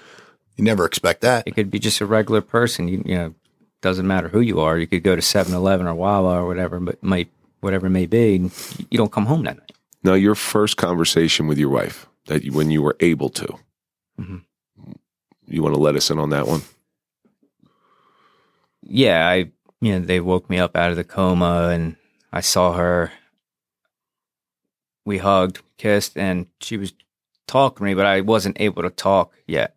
You never expect that. it could be just a regular person you, you know doesn't matter who you are you could go to 7-eleven or wawa or whatever but might whatever it may be and you don't come home that night Now, your first conversation with your wife that you, when you were able to, Mhm. you want to let us in on that one? yeah, I you know they woke me up out of the coma and I saw her. We hugged, kissed, and she was talking to me, but I wasn't able to talk yet.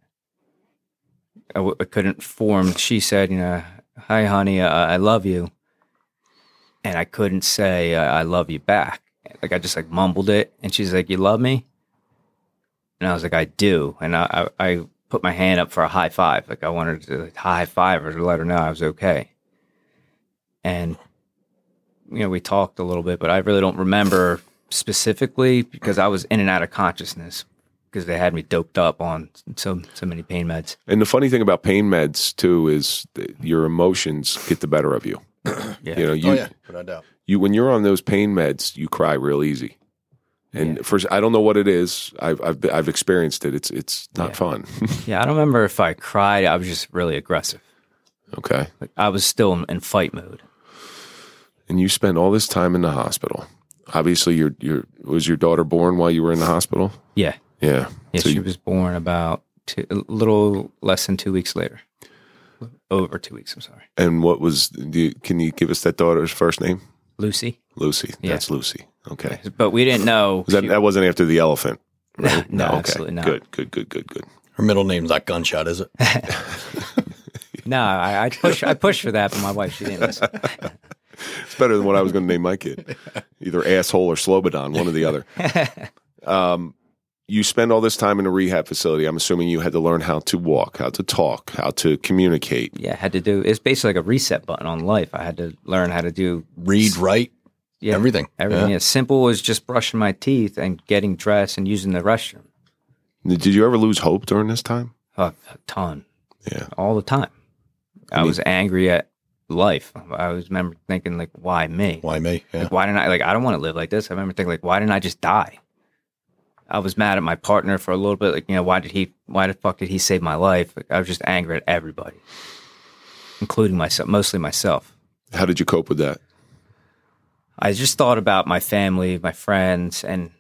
I, w- I couldn't form. She said, "You know, hi, honey, I, I love you," and I couldn't say uh, "I love you" back. Like I just like mumbled it, and she's like, "You love me," and I was like, "I do," and I, I, I put my hand up for a high five. Like I wanted to like, high five her to let her know I was okay. And you know, we talked a little bit, but I really don't remember specifically because I was in and out of consciousness because they had me doped up on so so many pain meds. And the funny thing about pain meds too is that your emotions get the better of you. Yeah. You know, oh, you oh, yeah, without doubt. You when you're on those pain meds, you cry real easy. And first, I don't know what it is. I've I've I've experienced it. It's it's not Yeah. fun. Yeah, I don't remember if I cried. I was just really aggressive. okay. Like I was still in, in fight mode. And you spent all this time in the hospital. Obviously, your your was your daughter born while you were in the hospital? Yeah, Yeah. yeah. So she you- was born about two, a little less than two weeks later. Over two weeks. I'm sorry, and what was? Do you, can you give us that daughter's first name? Lucy. Lucy. Yeah. That's Lucy. Okay. But we didn't know. Was that she- that wasn't after the elephant? Right? No, okay. absolutely not. Good. Good. Good. Good. Good. Her middle name's not Gunshot, is it? No, I, I push. I pushed for that, but my wife she didn't. Listen. It's better than what I was going to name my kid. Either asshole or Slobodan, one or the other. Um, you spend all this time in a rehab facility. I'm assuming you had to learn how to walk, how to talk, how to communicate. Yeah, I had to do. It's basically like a reset button on life. I had to learn how to do Read, write, yeah, everything. Everything. Yeah. Yeah. Simple as just brushing my teeth and getting dressed and using the restroom. Did you ever lose hope during this time? A, a ton, Yeah. all the time. I, mean- was angry at life. I was remember thinking like, why me? Why me? Yeah. Like, why didn't I like? I don't want to live like this. I remember thinking like, why didn't I just die? I was mad at my partner for a little bit. Like, you know, why did he? Why the fuck did he save my life? Like, I was just angry at everybody, including myself, mostly myself. How did you cope with that? I just thought about my family, my friends, and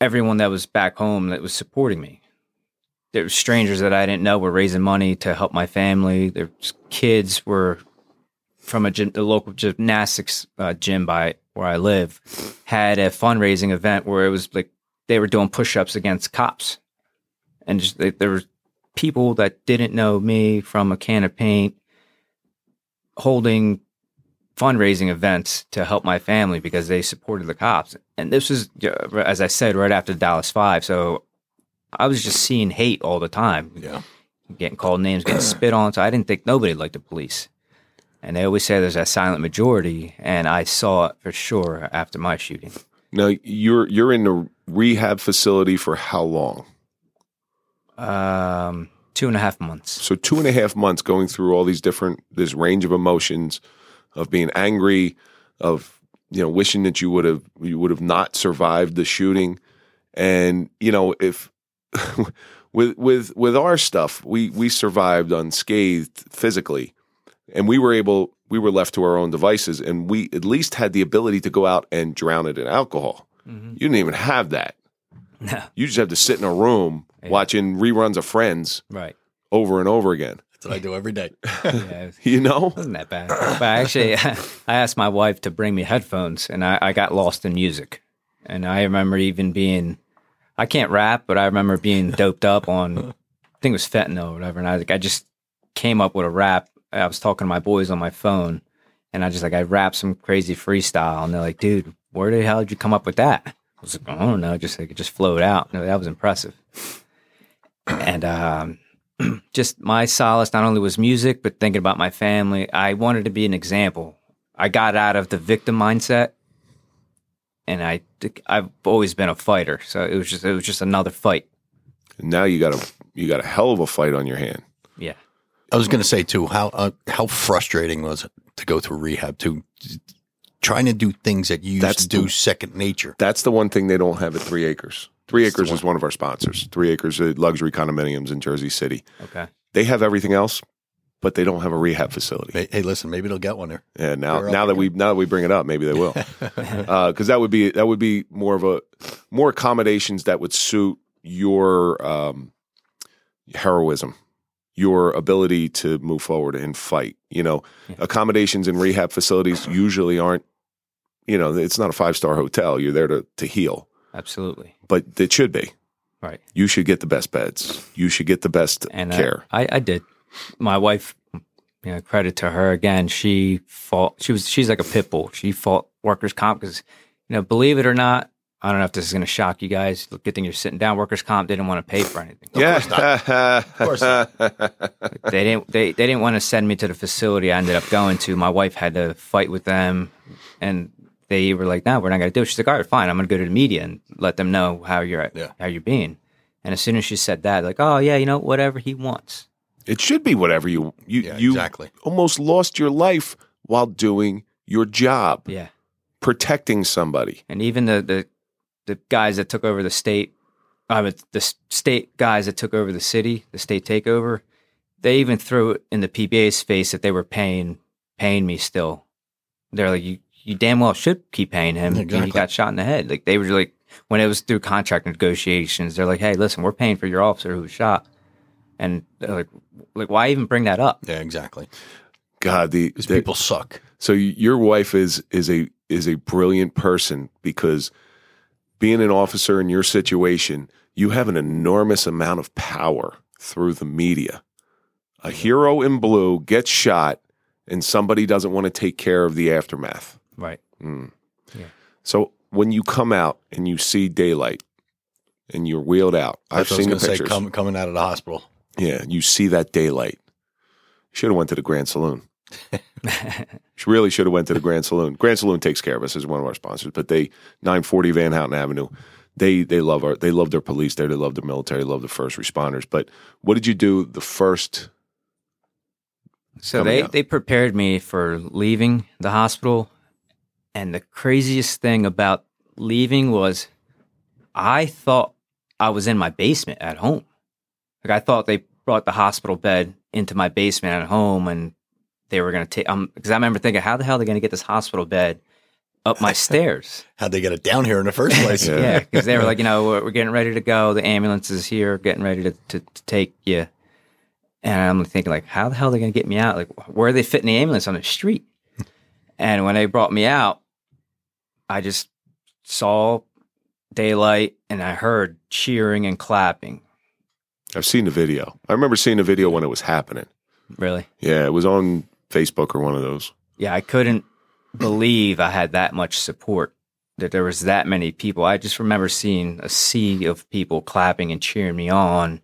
everyone that was back home that was supporting me. There were strangers that I didn't know were raising money to help my family. Their kids were from a gym, the local gymnastics uh, gym by where I live had a fundraising event where it was like they were doing push-ups against cops, and just they, there were people that didn't know me from a can of paint holding fundraising events to help my family because they supported the cops. And this was, as I said, right after Dallas Five. So I was just seeing hate all the time. Yeah. Getting called names, getting spit on. So I didn't think nobody liked the police. And they always say there's a silent majority, and I saw it for sure after my shooting. Now you're you're in the rehab facility for how long? Um, two and a half months. So two and a half months going through all these different this range of emotions of being angry, of you know wishing that you would have you would have not survived the shooting, and you know if with with with our stuff we we survived unscathed physically, and we were able we were left to our own devices, and we at least had the ability to go out and drown it in alcohol. Mm-hmm. You didn't even have that. No, You just have to sit in a room watching reruns of Friends right. over and over again. That's what I do every day. Yeah, it You know? wasn't that bad. But actually, I asked my wife to bring me headphones, and I, I got lost in music. And I remember even being, I can't rap, but I remember being doped up on, I think it was fentanyl or whatever. And I, like, I just came up with a rap. I was talking to my boys on my phone, and I just like I rapped some crazy freestyle, and they're like, "Dude, where the hell did you come up with that?" I was like, "I don't know, just like it just flowed out." No, that was impressive. And um, just my solace not only was music, but thinking about my family. I wanted to be an example. I got out of the victim mindset, and I I've always been a fighter, so it was just it was just another fight. And now you got a you got a hell of a fight on your hand. Yeah, I was going to say too how uh, how frustrating was it to go through rehab to trying to do things that you used That's to do the- second nature. That's the one thing they don't have at Three Acres. Three Acres is one of our sponsors. Three Acres uh, luxury condominiums in Jersey City. okay. They have everything else, but they don't have a rehab facility. Hey, hey, listen, maybe they'll get one there. Yeah, now They're now that again. we now that we bring it up, maybe they will, because that would be that would be more of a more accommodations that would suit your um, heroism, your ability to move forward and fight. You know, accommodations in rehab facilities usually aren't. You know, it's not a five star hotel. You're there to to heal, Absolutely. but it should be. Right. You should get the best beds. You should get the best and uh, care. I, I did. My wife, you know, credit to her again. She fought. She was. She's like a pit bull. She fought workers' comp because, you know, believe it or not, I don't know if this is going to shock you guys. Good thing you're sitting down. Workers' comp didn't want to pay for anything. yeah, of course not. They didn't. They they didn't want to send me to the facility. I ended up going to. My wife had to fight with them, and they were like, "No, we're not going to do it." She's like, "All right, fine. I'm going to go to the media and let them know how you're Yeah. how you're being." And as soon as she said that, like, "Oh yeah, you know, whatever he wants." It should be whatever you you Yeah, you exactly. almost lost your life while doing your job, Yeah. protecting somebody. and even the the, the guys that took over the state, uh, but the state guys that took over the city, the state takeover, they even threw it in the PBA's face that they were paying paying me still. They're like, you you damn well should keep paying him. Exactly. He got shot in the head. Like they were like when it was through contract negotiations, they're like, hey, listen, we're paying for your officer who was shot, and they're like, like why even bring that up? Yeah, exactly. God, the, the- people suck. so your wife is is a is a brilliant person because being an officer in your situation, you have an enormous amount of power through the media. A hero in blue gets shot, and somebody doesn't want to take care of the aftermath. Right. Mm. Yeah. So when you come out and you see daylight and you're wheeled out, I've That's I was seen the to say. pictures. Come, coming out of the hospital. yeah, you see that daylight. Should have went to the Grand Saloon. She really should have went to the Grand Saloon. Grand Saloon takes care of us as one of our sponsors, but they 940 Van Houten Avenue. They they love our they love their police there. They love their military. Love the first responders. But what did you do the first? So they, out. they prepared me for leaving the hospital. And the craziest thing about leaving was I thought I was in my basement at home. Like I thought they brought the hospital bed into my basement at home and they were going to take, um, because I remember thinking, how the hell are they going to get this hospital bed up my stairs? How'd they get it down here in the first place? Yeah. yeah, because they were like, you know, we're, we're getting ready to go. The ambulance is here, getting ready to, to, to take you. And I'm thinking, like, how the hell are they going to get me out? Like, where are they fitting the ambulance on the street? and when they brought me out, I just saw daylight, and I heard cheering and clapping. I've seen the video. I remember seeing the video when it was happening. Really? Yeah, it was on Facebook or one of those. Yeah, I couldn't believe I had that much support. That there was that many people. I just remember seeing a sea of people clapping and cheering me on.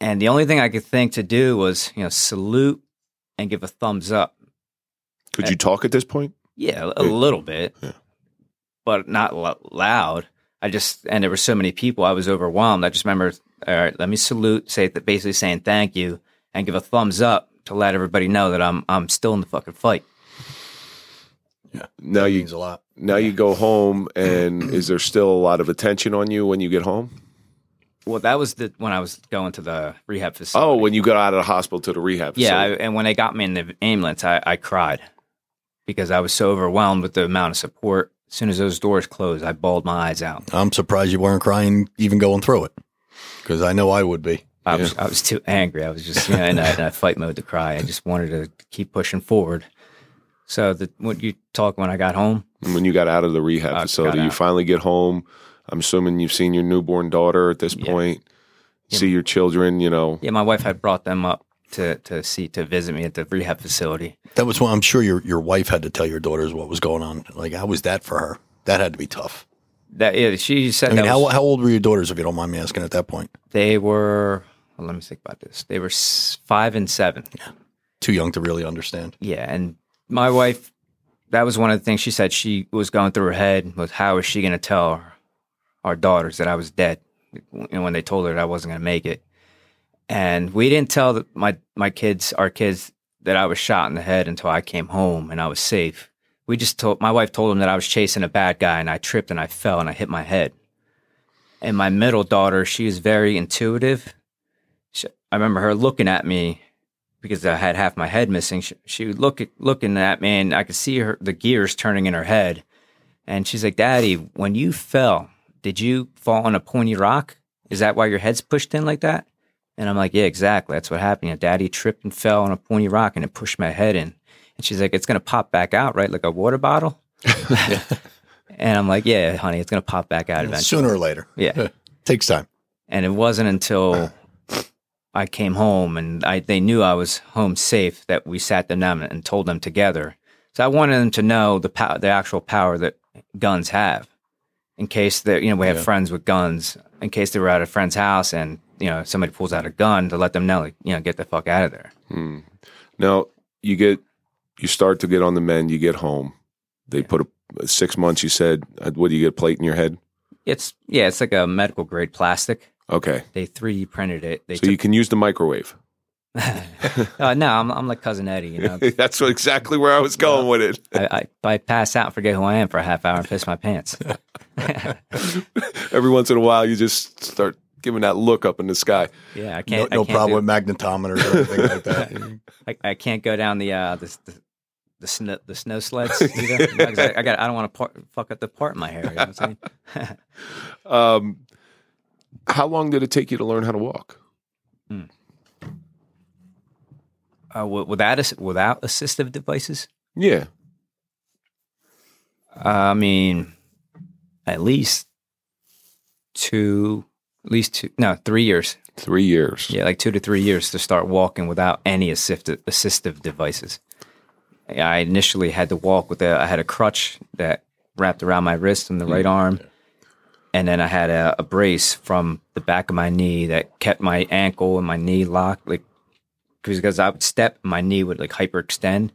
And the only thing I could think to do was, you know, salute and give a thumbs up. Could uh, you talk at this point? Yeah, a little bit, Yeah. but not lo- loud. I just and there were so many people, I was overwhelmed. I just remember, all right, let me salute, say that, basically saying thank you, and give a thumbs up to let everybody know that I'm I'm still in the fucking fight. Yeah, now That you means a lot. now you go home, and is there still a lot of attention on you when you get home? Well, that was the when I was going to the rehab facility. Oh, when you got out of the hospital to the rehab. yeah, I, facility. and when they got me in the ambulance, I, I cried because I was so overwhelmed with the amount of support. As soon as those doors closed, I bawled my eyes out. I'm surprised you weren't crying even going through it, because I know I would be. I was I was too angry. I was just you know, in, a, in a fight mode to cry. I just wanted to keep pushing forward. So the what you talk when I got home? when you got out of the rehab I facility, you finally get home. I'm assuming you've seen your newborn daughter at this Yeah. point. See your children, you know. Yeah, my wife had brought them up to to see to visit me at the rehab facility. That was when I'm sure your your wife had to tell your daughters what was going on. Like, how was that for her? That had to be tough. That yeah, she said I mean, that how how old were your daughters, if you don't mind me asking, at that point? they were. Well, let me think about this. They were five and seven. Yeah. Too young to really understand. Yeah, and my wife, that was one of the things she said she was going through her head was how is she going to tell our daughters that I was dead know, when they told her that I wasn't going to make it. And we didn't tell my my kids, our kids, that I was shot in the head until I came home and I was safe. We just told my wife told them that I was chasing a bad guy and I tripped and I fell and I hit my head. And my middle daughter, she is very intuitive. I remember her looking at me because I had half my head missing. She, she would look at, looking at me, and I could see her the gears turning in her head. And she's like, "Daddy, when you fell, did you fall on a pointy rock? Is that why your head's pushed in like that?" And I'm like, "Yeah, exactly. That's what happened. Yeah, Daddy tripped and fell on a pointy rock, and it pushed my head in." And she's like, "It's gonna pop back out, right? Like a water bottle." and I'm like, "Yeah, honey, it's gonna pop back out eventually." Sooner or later. Yeah. Takes time. and it wasn't until I came home and I they knew I was home safe that we sat them down and told them together. So I wanted them to know the pow- the actual power that guns have, in case that you know we have Yeah. friends with guns. In case they were at a friend's house and you know somebody pulls out a gun to let them know, like you know, get the fuck out of there. Now you get you start to get on the mend. You get home. They put a six months. You said, uh, "What do you get? A plate in your head?" It's yeah, it's like a medical grade plastic. Okay, They 3D printed it. They so you can use the microwave. uh, no, I'm I'm like cousin Eddie. You know, That's what, exactly where I was going with it. I, I I pass out, and forget who I am for a half hour, and piss my pants. Every once in a while, you just start giving that look up in the sky. Yeah, I No, can't. no I can't problem do- with magnetometers or anything like that. I, I can't go down the uh the the, the snow the snow sleds either. You know, 'cause I, I got I don't want to fuck up the part in my hair. You know what I'm saying? Um, how long did it take you to learn how to walk? uh, without without assistive devices, Yeah, I mean, at least two, at least two, no, three years. three years. Yeah, like two to three years to start walking without any assistive assistive devices. I initially had to walk with a I had a crutch that wrapped around my wrist and the right arm, and then I had a, a brace from the back of my knee that kept my ankle and my knee locked, like because I would step, my knee would like hyperextend,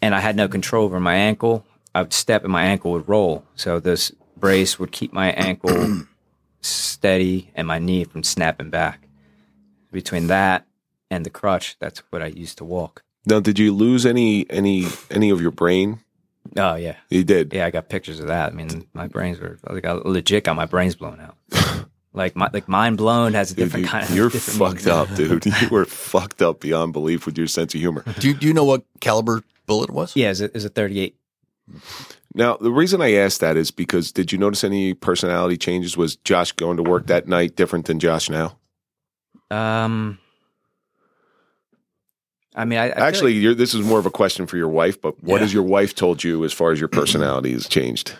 and I had no control over my ankle. I would step and my ankle would roll, so this brace would keep my ankle steady and my knee from snapping back. Between that and the crutch, that's what I used to walk. Now, did you lose any any any of your brain? Oh yeah, You did. yeah. I got pictures of that. I mean, my brains were like I legit got my brains blown out. like my like mind blown has a Dude, different you- kind of. you're fucked meaning. up, dude. You were fucked up beyond belief with your sense of humor. do, you, do you know what caliber bullet was? Yeah, is it is a thirty eight? Now, the reason I asked that is because did you notice any personality changes? Was Josh going to work that night different than Josh now? Um, I mean, I, I Actually, like- you're, this is more of a question for your wife. But what Yeah. has your wife told you as far as your personality has changed?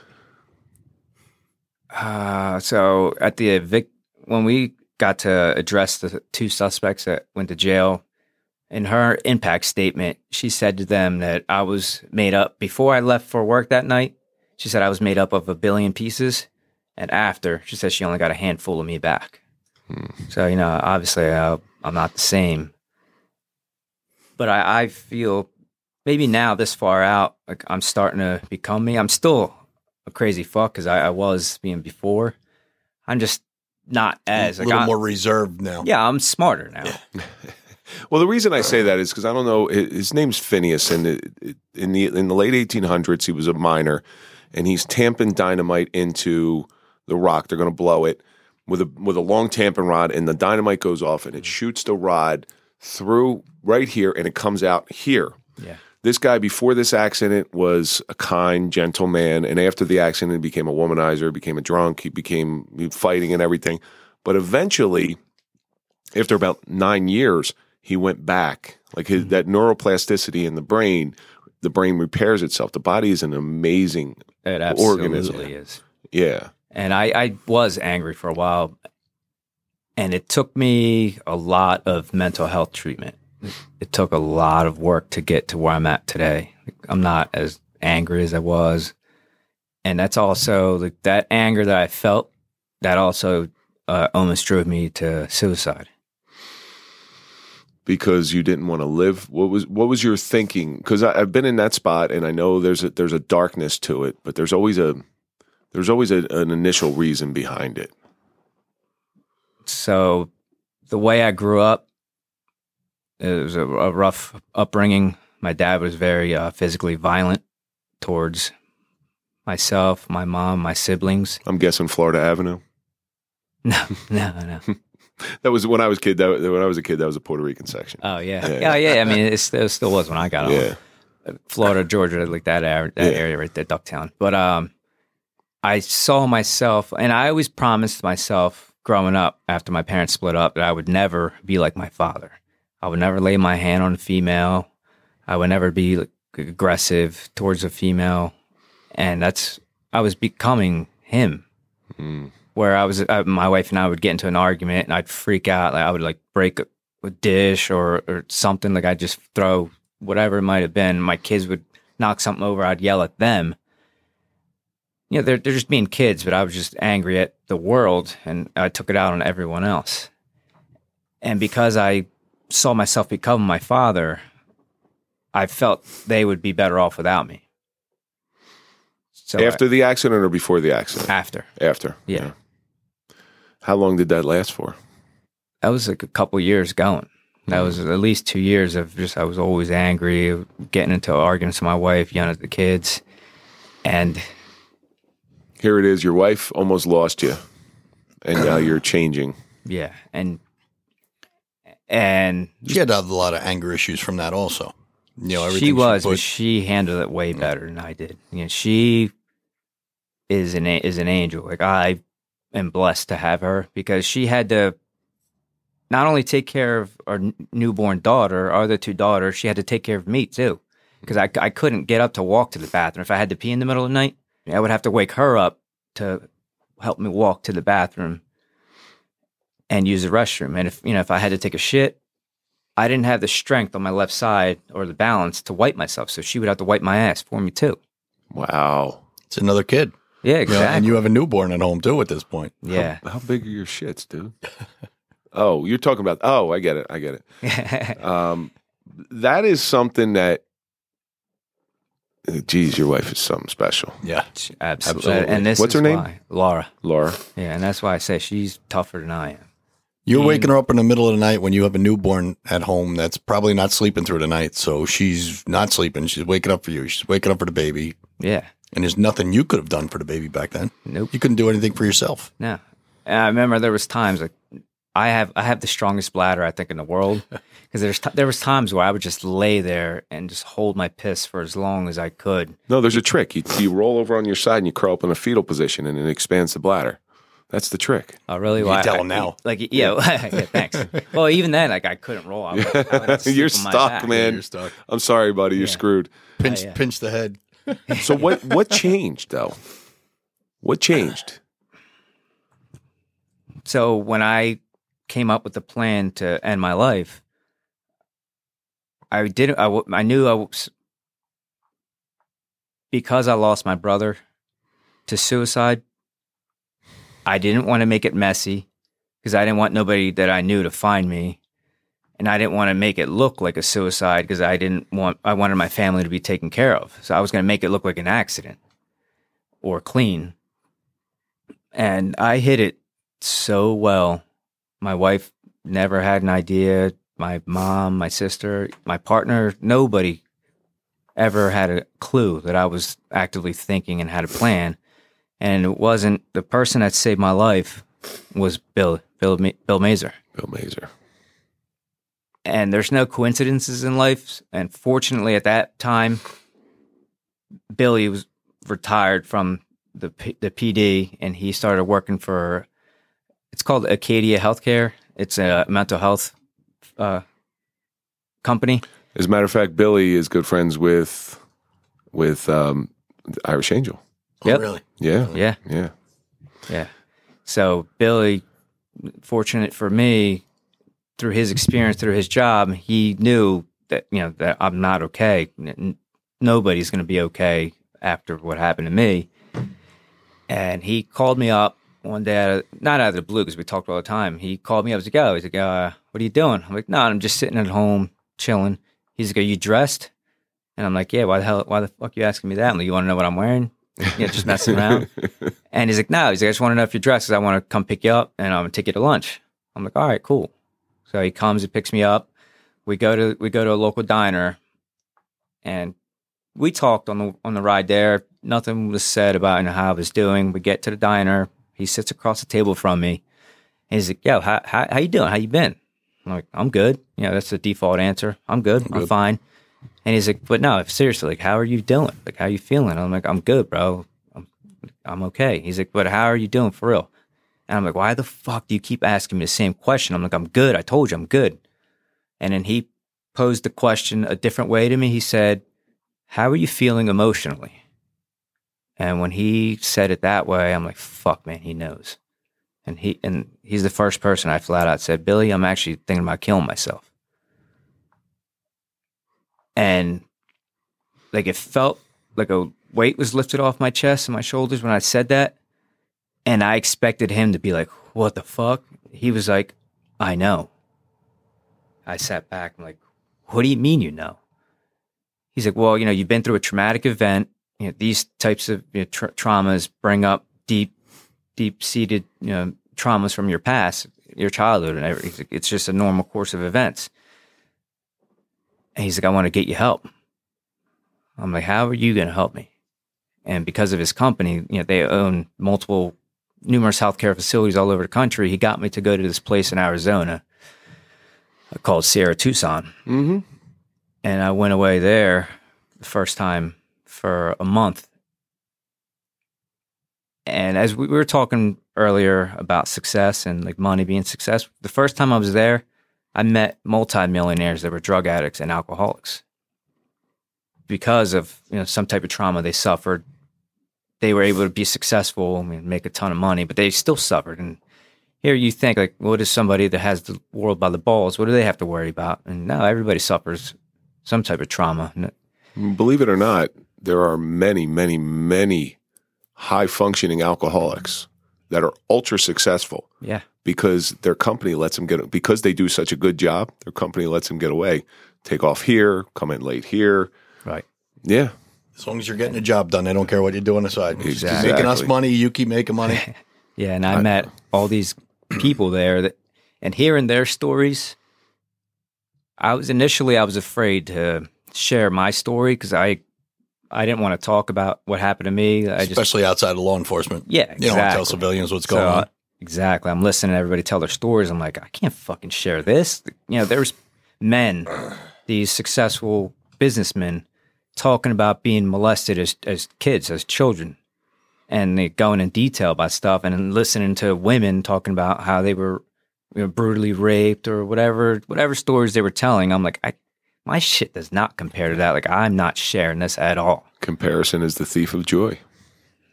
Uh, so at the evic- when we got to address the two suspects that went to jail, in her impact statement, she said to them that I was made up before I left for work that night. She said I was made up of a billion pieces, and after she said she only got a handful of me back. So you know, obviously, uh, I'm not the same. But I, I feel maybe now this far out, like I'm starting to become me. I'm still a crazy fuck because I, I was being before. I'm just not as a like little I'm- more reserved now. Yeah, I'm smarter now. Well, the reason I say that is because I don't know. His his name's Phineas, and it, it, in the in the late 1800s, he was a miner, and he's tamping dynamite into the rock. They're going to blow it with a with a long tamping rod, and the dynamite goes off, and it mm. shoots the rod through right here, and it comes out here. Yeah. This guy before this accident was a kind, gentle man, and after the accident, he became a womanizer, became a drunk, he became fighting and everything. But eventually, after about nine years, he went back. Like his, mm-hmm. that neuroplasticity in the brain, the brain repairs itself. The body is an amazing, It absolutely Organism. is. yeah. And I, I was angry for a while, and it took me a lot of mental health treatment. It took a lot of work to get to where I'm at today. I'm not as angry as I was, and that's also like that anger that I felt. That also uh, almost drove me to suicide. because you didn't want to live. What was what was your thinking? Because I've been in that spot, and I know there's a there's a darkness to it, but there's always a there's always a, an initial reason behind it. So the way I grew up, it was a, a rough upbringing. My dad was very uh, physically violent towards myself, my mom, my siblings. I'm guessing Florida Avenue. No, no, no. That was when I was a kid. That when I was a kid, that was a Puerto Rican section. Oh yeah, Yeah. yeah, yeah. I mean, it still, it still was when I got yeah. Florida, Georgia, like that area, that Yeah. area right there, Ducktown. But um, I saw myself, and I always promised myself growing up after my parents split up that I would never be like my father. I would never lay my hand on a female. I would never be like, aggressive towards a female, and that's I was becoming him. Mm. Where I was, uh, my wife and I would get into an argument, and I'd freak out. Like I would like break a, a dish or or something. Like I'd just throw whatever it might have been. My kids would knock something over. I'd yell at them. You know, they're they're just being kids, but I was just angry at the world, and I took it out on everyone else. And because I saw myself become my father, I felt they would be better off without me. So uh, after the accident or before the accident? after After. Yeah. How long did that last for? that was like a couple years going. That mm. was at least two years of just I was always angry, getting into arguments with my wife, yelling at the kids, and Here it is. Your wife almost lost you, and now you're changing. yeah, and and She had to have a lot of anger issues from that also. You know, everything she was, put- but she handled it way better than I did. You know, she is an is an angel. Like I am blessed to have her because she had to not only take care of our n- newborn daughter, our other two daughters, she had to take care of me too. Because I, I couldn't get up to walk to the bathroom. If I had to pee in the middle of the night, I would have to wake her up to help me walk to the bathroom and use the restroom. And if you know, if I had to take a shit, I didn't have the strength on my left side or the balance to wipe myself, so she would have to wipe my ass for me too. Wow. it's another kid. Yeah, You know, exactly. and you have a newborn at home too at this point. yeah. How, how big are your shits, dude? oh, you're talking about. Oh, I get it. I get it. Um, that is something that. Geez, your wife is something special, Yeah. Absolutely. Absolutely. And this What's is her name? why- Laura. Laura. Yeah, and that's why I say she's tougher than I am. You're Mm. waking her up in the middle of the night when you have a newborn at home that's probably not sleeping through the night. So she's not sleeping. She's waking up for you. She's waking up for the baby. Yeah. And there's nothing you could have done for the baby back then. Nope. You couldn't do anything for yourself. No. And I remember there was times like I have I have the strongest bladder I think in the world because there's t- there was times where I would just lay there and just hold my piss for as long as I could. No, there's a trick. You, you roll over on your side and you curl up in a fetal position, and it expands the bladder. That's the trick. Oh, really? You Why- tell I- 'em now. Like, yeah, yeah, thanks. Well, even then, like, I couldn't roll. I would, I would to You're stuck, man. You're stuck. I'm sorry, buddy. You're Yeah. screwed. Pinch, yeah. pinch the head. So what? What changed though? What changed? So when I came up with the plan to end my life, I didn't. I, I knew I was because I lost my brother to suicide. I didn't want to make it messy because I didn't want nobody that I knew to find me, and I didn't want to make it look like a suicide because I didn't want. I wanted my family to be taken care of, so I was going to make it look like an accident or clean. And I hit it so well. My wife never had an idea. My mom, my sister, my partner, nobody ever had a clue that I was actively thinking and had a plan. And it wasn't the person that saved my life was Bill, Bill, Bill Mazer. Bill Mazer. And there's no coincidences in life. And fortunately, at that time, Billy was retired from the P- the PD, and he started working for. It's called Acadia Healthcare. It's a mental health uh, company. As a matter of fact, Billy is good friends with with um, Irish Angel. Oh, Yep. really? Yeah, Yeah, yeah. yeah. So Billy, fortunate for me, through his experience, through his job, he knew that you know that I'm not okay. N- Nobody's going to be okay after what happened to me. And he called me up one day, out of, not out of the blue, because we talked all the time. He called me up. He's like, "Oh, he's like, uh, what are you doing?" I'm like, "No, I'm just sitting at home chilling." He's like, "Are you dressed?" And I'm like, "Yeah." Why the hell? Why the fuck are you asking me that? I'm like, "You want to know what I'm wearing?" Yeah, just messing around. And he's like, "No." He's like, "I just want to know if you're dressed, because I want to come pick you up, and I'm gonna take you to lunch." I'm like, "All right, cool." So he comes, he picks me up. We go to we go to a local diner, and we talked on the on the ride there. Nothing was said about you know, how I was doing. We get to the diner. He sits across the table from me. And he's like, "Yo, how, how how you doing? How you been?" I'm like, "I'm good." You know, that's the default answer. I'm good. I'm, good. fine. And he's like, "But no, seriously, like, how are you doing? Like, how you feeling?" I'm like, "I'm good, bro. I'm I'm okay." He's like, "But how are you doing for real?" And I'm like, "Why the fuck do you keep asking me the same question?" I'm like, "I'm good. I told you I'm good." And then he posed the question a different way to me. He said, How are you feeling emotionally? And when he said it that way, I'm like, fuck man, he knows. And he and he's the first person I flat out said, Billy, I'm actually thinking about killing myself. And like it felt like a weight was lifted off my chest and my shoulders when I said that. And I expected him to be like, What the fuck? He was like, I know. I sat back. I'm like, what do you mean you know? He's like, well, you know, you've been through a traumatic event. You know, these types of you know, tra- traumas bring up deep, deep seated, you know, traumas from your past, your childhood, and everything. It's just a normal course of events. And he's like, I want to get you help. I'm like, how are you going to help me? And because of his company, you know, they own multiple, numerous healthcare facilities all over the country. He got me to go to this place in Arizona called Sierra Tucson. Mm-hmm. And I went away there the first time for a month. And as we we were talking earlier about success and like money being success, the first time I was there, I met multimillionaires that were drug addicts and alcoholics. Because of you know some type of trauma they suffered, they were able to be successful and make a ton of money, but they still suffered. And here you think like, what is somebody that has the world by the balls? What do they have to worry about? And no, everybody suffers some type of trauma. Believe it or not, there are many, many, many high functioning alcoholics that are ultra successful Yeah, because their company lets them get because they do such a good job. Their company lets them get away, take off here, come in late here. right. Yeah, As long as you're getting the job done, they don't care what you do on the side. Just keep Exactly. making us money, you keep making money. Yeah, and I met all these people there that, and hearing their stories, I was initially I was afraid to share my story because I, I didn't want to talk about what happened to me. I just Especially outside of law enforcement. yeah, You don't want to tell civilians what's going uh, on. exactly. I'm listening to everybody tell their stories. I'm like, I can't fucking share this. You know, there's men, these successful businessmen, talking about being molested as as kids, as children, and they going in detail about stuff, and listening to women talking about how they were you know, brutally raped or whatever, whatever stories they were telling. I'm like, I, my shit does not compare to that. Like, I'm not sharing this at all. comparison is the thief of joy.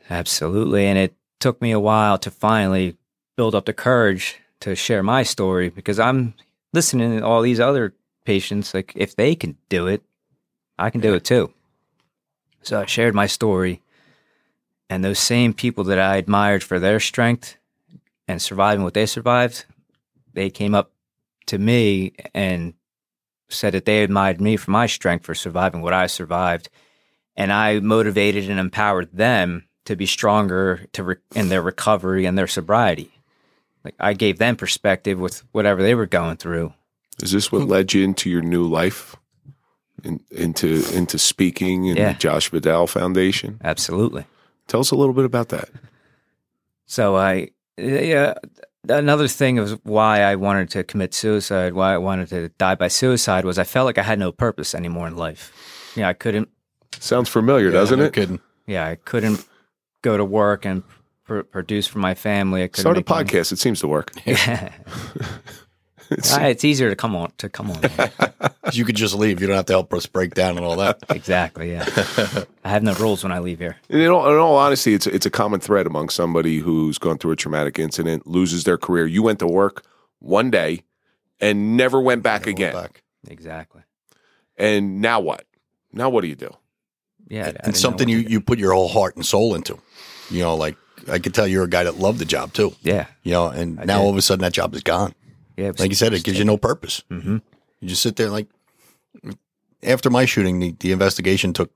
Absolutely. And it took me a while to finally build up the courage to share my story because I'm listening to all these other patients. Like, if they can do it, I can do it too. So I shared my story, and those same people that I admired for their strength and surviving what they survived, they came up to me and said that they admired me for my strength for surviving what I survived. And I motivated and empowered them to be stronger to re- in their recovery and their sobriety. Like I gave them perspective with whatever they were going through. Is this what led you into your new life? In, into into speaking and Yeah. the Josh Vadell Foundation. Absolutely. Tell us a little bit about that. So I, yeah, another thing of why I wanted to commit suicide, why I wanted to die by suicide was I felt like I had no purpose anymore in life. Yeah, I couldn't, Sounds familiar, doesn't no it? Kidding. yeah, I couldn't go to work and pr- produce for my family. I couldn't Start a make money. podcast. It seems to work. It's easier to come on to come on. You could just leave. You don't have to help us break down and all that. exactly. Yeah, I have no rules when I leave here. And in all, in all honesty, it's it's a common thread among somebody who's gone through a traumatic incident, loses their career. You went to work one day and never went back again. Back. Exactly. And now what? Now what do you do? Yeah, I And something you, you put your whole heart and soul into. You know, like I could tell you're a guy that loved the job too. Yeah, You know, and I now did. all of a sudden that job is gone. Yeah. Like you said, it gives you no purpose. Mhm. You just sit there like after my shooting, the, the investigation took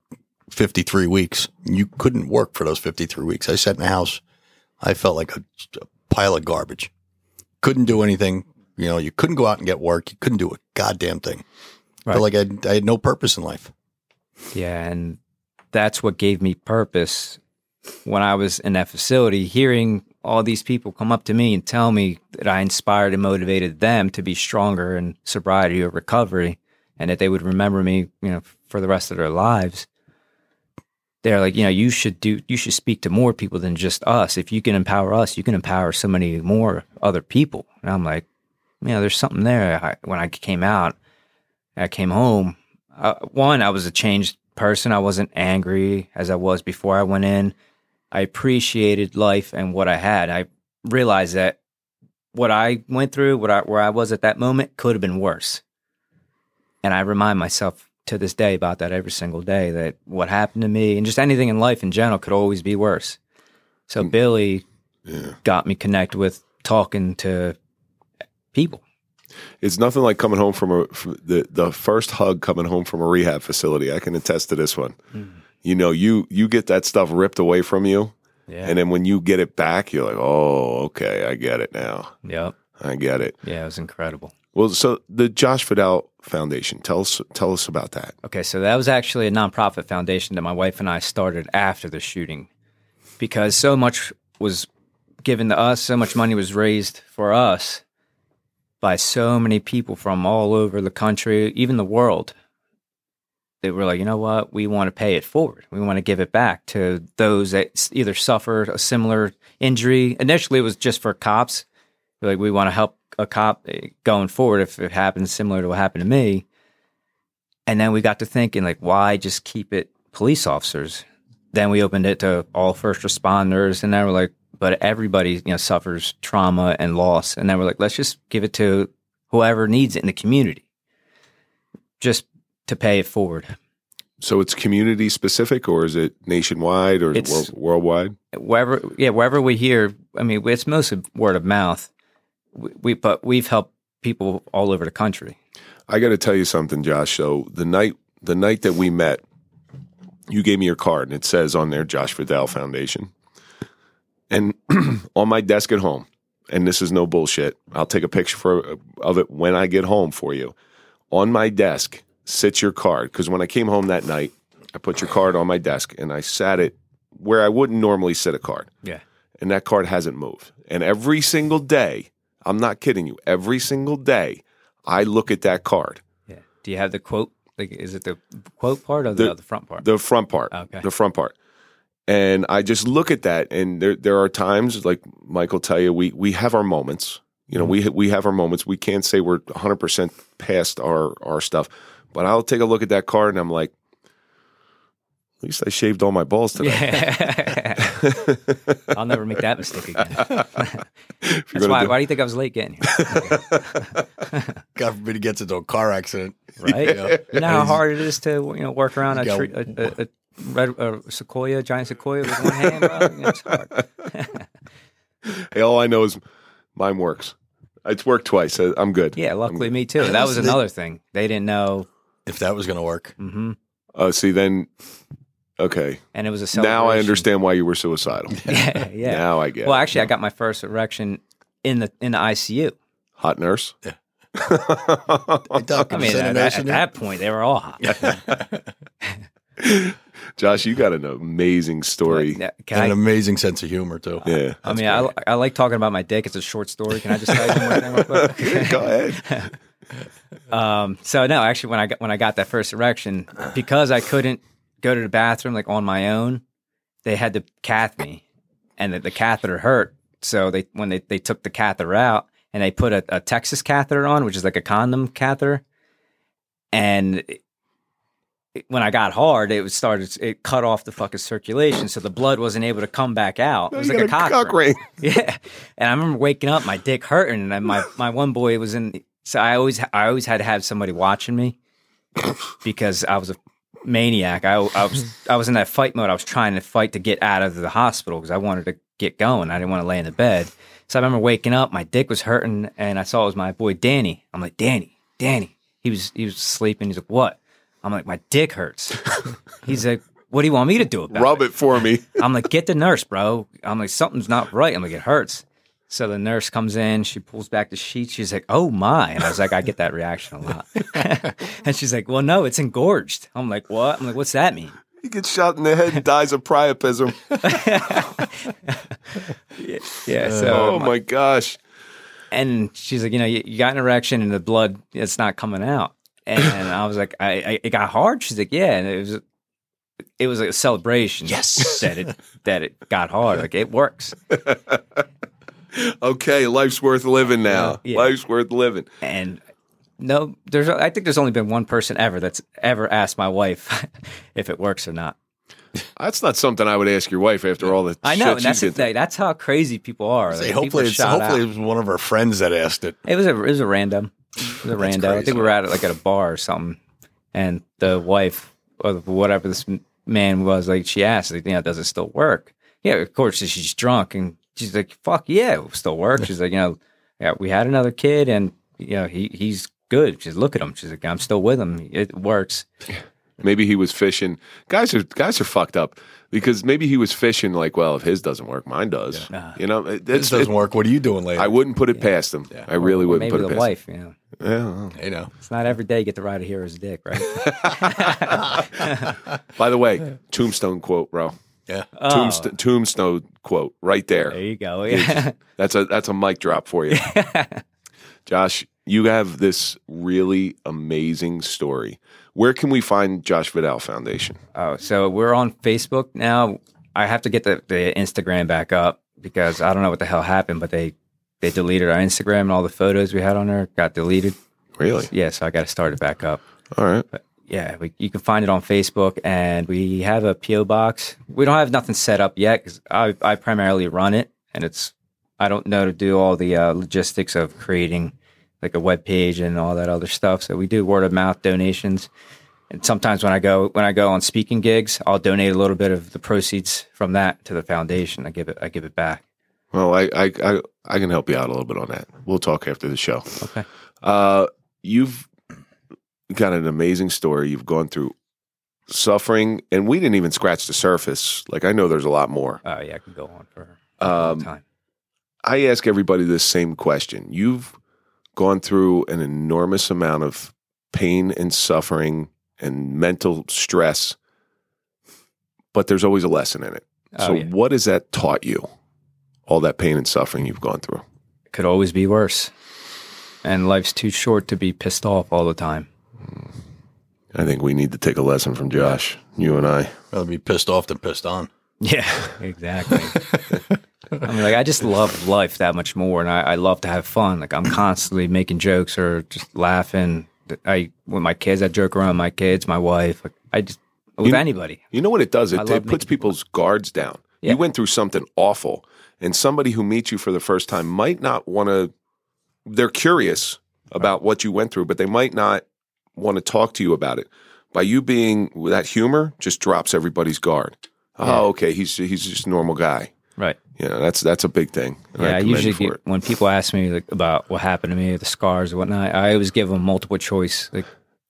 53 weeks. You couldn't work for those 53 weeks. I sat in the house. I felt like a, a pile of garbage. Couldn't do anything. You know, you couldn't go out and get work. You couldn't do a goddamn thing. Right. Felt like I, I had no purpose in life. Yeah, and that's what gave me purpose when I was in that facility, hearing all these people come up to me and tell me that I inspired and motivated them to be stronger in sobriety or recovery and that they would remember me, you know, for the rest of their lives. They're like, you know, you should do you should speak to more people than just us. If you can empower us, you can empower so many more other people. And I'm like, you know, there's something there. I, when I came out, I came home. Uh, one, I was a changed person. I wasn't angry as I was before I went in. I appreciated life and what I had. I realized that what I went through, what I, where I was at that moment, could have been worse. And I remind myself to this day about that every single day. That what happened to me and just anything in life in general could always be worse. So mm. Billy Yeah. got me connected with talking to people. It's nothing like coming home from a from the the first hug coming home from a rehab facility. I can attest to this one. Mm. You know, you you get that stuff ripped away from you, Yeah. and then when you get it back, you're like, "Oh, okay, I get it now. yep. I get it." Yeah, it was incredible. Well, so the Josh Vadell Foundation, tell us tell us about that. Okay, so that was actually a nonprofit foundation that my wife and I started after the shooting because so much was given to us, so much money was raised for us by so many people from all over the country, even the world. They were like, you know what? We want to pay it forward. We want to give it back to those that either suffered a similar injury. Initially, it was just for cops. Like, we want to help a cop eh, going forward if it happens similar to what happened to me. And then we got to thinking, like, why just keep it police officers? Then we opened it to all first responders, and then we're like, but everybody, you know, suffers trauma and loss, and then we're like, let's just give it to whoever needs it in the community, just to pay it forward. So it's community specific, or is it nationwide, or It's- world, worldwide? Wherever, yeah, wherever we hear, I mean, it's mostly word of mouth. We, we but we've helped people all over the country. I got to tell you something, Josh. So the night the night that we met, you gave me your card, and it says on there Josh Vadell Foundation. And on my desk at home, and this is no bullshit. I'll take a picture for, of it when I get home for you. On my desk sits your card because when I came home that night, I put your card on my desk and I sat it where I wouldn't normally sit a card Yeah, and that card hasn't moved. And every single day, I'm not kidding you, every single day, I look at that card, yeah. Do you have the quote? Like, is it the quote part or the, The- the front part? the front part, oh, Okay. the front part. And I just look at that, and there there are times, like Michael tell you, we we have our moments. You know, mm-hmm. we we have our moments. We can't say we're 100 percent past our our stuff, but I'll take a look at that card, and I'm like, at least I shaved all my balls today. yeah. I'll never make that mistake again. That's why. do- Why do you think I was late getting here? God forbid he gets into a car accident. Right? Yeah. You know how hard it is to you know work around a, You tree, a, a, a red a sequoia, giant sequoia with one hand. Bro. You know, it's hard. Hey, all I know is mine works. It's worked twice. I- I'm good. Yeah, luckily me too. That was another thing. They didn't know, If that was going to work. Mm-hmm. Uh, see, then, okay. and it was a celebration. Now I understand why you were suicidal. Yeah, yeah. Now I get Well, it. actually, I got my first erection in the in the ICU. Hot nurse? Hey, Doc, I mean, send a at, at that point, they were all hot. Josh, you got an amazing story. Yeah, And Can an I, amazing sense of humor, too. Yeah. I mean, I, I like talking about my dick. It's a short story. Can I just tell you one thing? Go ahead. Um, so no, actually, when I got when I got that first erection, because I couldn't go to the bathroom like on my own, they had to cath me, and the, the catheter hurt. So they when they, they took the catheter out and they put a, a Texas catheter on, which is like a condom catheter, and it- it- when I got hard, it was started it cut off the fucking circulation, so the blood wasn't able to come back out. It was like a cock, cock ring. yeah, and I remember waking up, my dick hurting, and my my one boy was in. So I always I always had to have somebody watching me because I was a maniac. I I was I was in that fight mode. I was trying to fight to get out of the hospital because I wanted to get going. I didn't want to lay in the bed. So I remember waking up, my dick was hurting, and I saw it was my boy Danny. I'm like, Danny, Danny. He was he was sleeping. He's like, what? I'm like, my dick hurts. He's like, what do you want me to do about Rub it? Rub it for me. I'm like, get the nurse, bro. I'm like, something's not right. I'm like, it hurts. So the nurse comes in, she pulls back the sheet. She's like, oh my. And I was like, I get that reaction a lot. and she's like, well, no, it's engorged. I'm like, what? I'm like, what's that mean? He gets shot in the head and dies of priapism. Yeah. So, oh my gosh. and she's like, you know, you, you got an erection and the blood, it's not coming out. And I was like, I, I, it got hard. She's like, yeah. And it was, it was like a celebration. Yes. That it, that it got hard. Like it works. Okay, life's worth living now. Uh, yeah. Life's worth living. and no there's i think there's only been one person ever that's ever asked my wife if it works or not That's not something I would ask your wife after all the i know shit and that's the thing that's how crazy people are Say, Like, hopefully, people it's, hopefully out. it was one of our friends that asked it. it was a it was a random it was a random i think we were at like at a bar or something and the wife or whatever this man was like she asked like, you know does it still work yeah of course she's drunk and she's like fuck yeah it still works she's like you know yeah we had another kid and you know he he's good she's look at him she's like i'm still with him it works Maybe he was fishing. Guys are guys are fucked up because maybe he was fishing like, well, if his doesn't work, mine does. You know, it, This doesn't it- work. What are you doing later? I wouldn't put it past him. I really Or wouldn't maybe put it the past wife you know him. Yeah, well. you know. It's not every day you get to ride a hero's dick, right? By the way, tombstone quote, bro. Yeah. Tombst- oh. tombstone quote right there. there you go. Yeah. That's a that's a mic drop for you. Josh, you have this really amazing story. Where can we find Josh Vadell Foundation? oh, so we're on Facebook now. I have to get the, the Instagram back up because I don't know what the hell happened, but they they deleted our Instagram and all the photos we had on there got deleted. Really? Yeah, so I got to start it back up. All right. Yeah, we, you can find it on Facebook, and we have a PO box. We don't have nothing set up yet because I, I primarily run it, and it's I don't know to do all the uh, logistics of creating like a web page and all that other stuff. So we do word of mouth donations, and sometimes when I go when I go on speaking gigs, I'll donate a little bit of the proceeds from that to the foundation. I give it I give it back. Well, I, I I I can help you out a little bit on that. We'll talk after the show. Okay. Uh, you've got an amazing story. You've gone through suffering, and we didn't even scratch the surface. Like I know there's a lot more. Oh yeah, I can go on for a long Um, time. I ask everybody this same question. You've gone through an enormous amount of pain and suffering and mental stress, but there's always a lesson in it. Oh, so, yeah. what has that taught you? All that pain and suffering you've gone through. It could always be worse, and life's too short to be pissed off all the time. I think we need to take a lesson from Josh, you and I. Rather be pissed off than pissed on. Yeah, exactly. I mean, like I just love life that much more, and I, I love to have fun. Like I'm constantly making jokes or just laughing. I with my kids, I joke around with my kids, my wife. Like I just with You- anybody. You know what it does? It, it puts making people people's guards down. Yeah. You went through something awful, and somebody who meets you for the first time might not want to. They're curious about what you went through, but they might not want to talk to you about it. By you being that humor, just drops everybody's guard. Oh, yeah. Oh, okay, he's he's just a normal guy. Right. You know, that's that's a big thing. Yeah, I usually get, when people ask me like, about what happened to me, the scars or whatnot, I always give them multiple choice like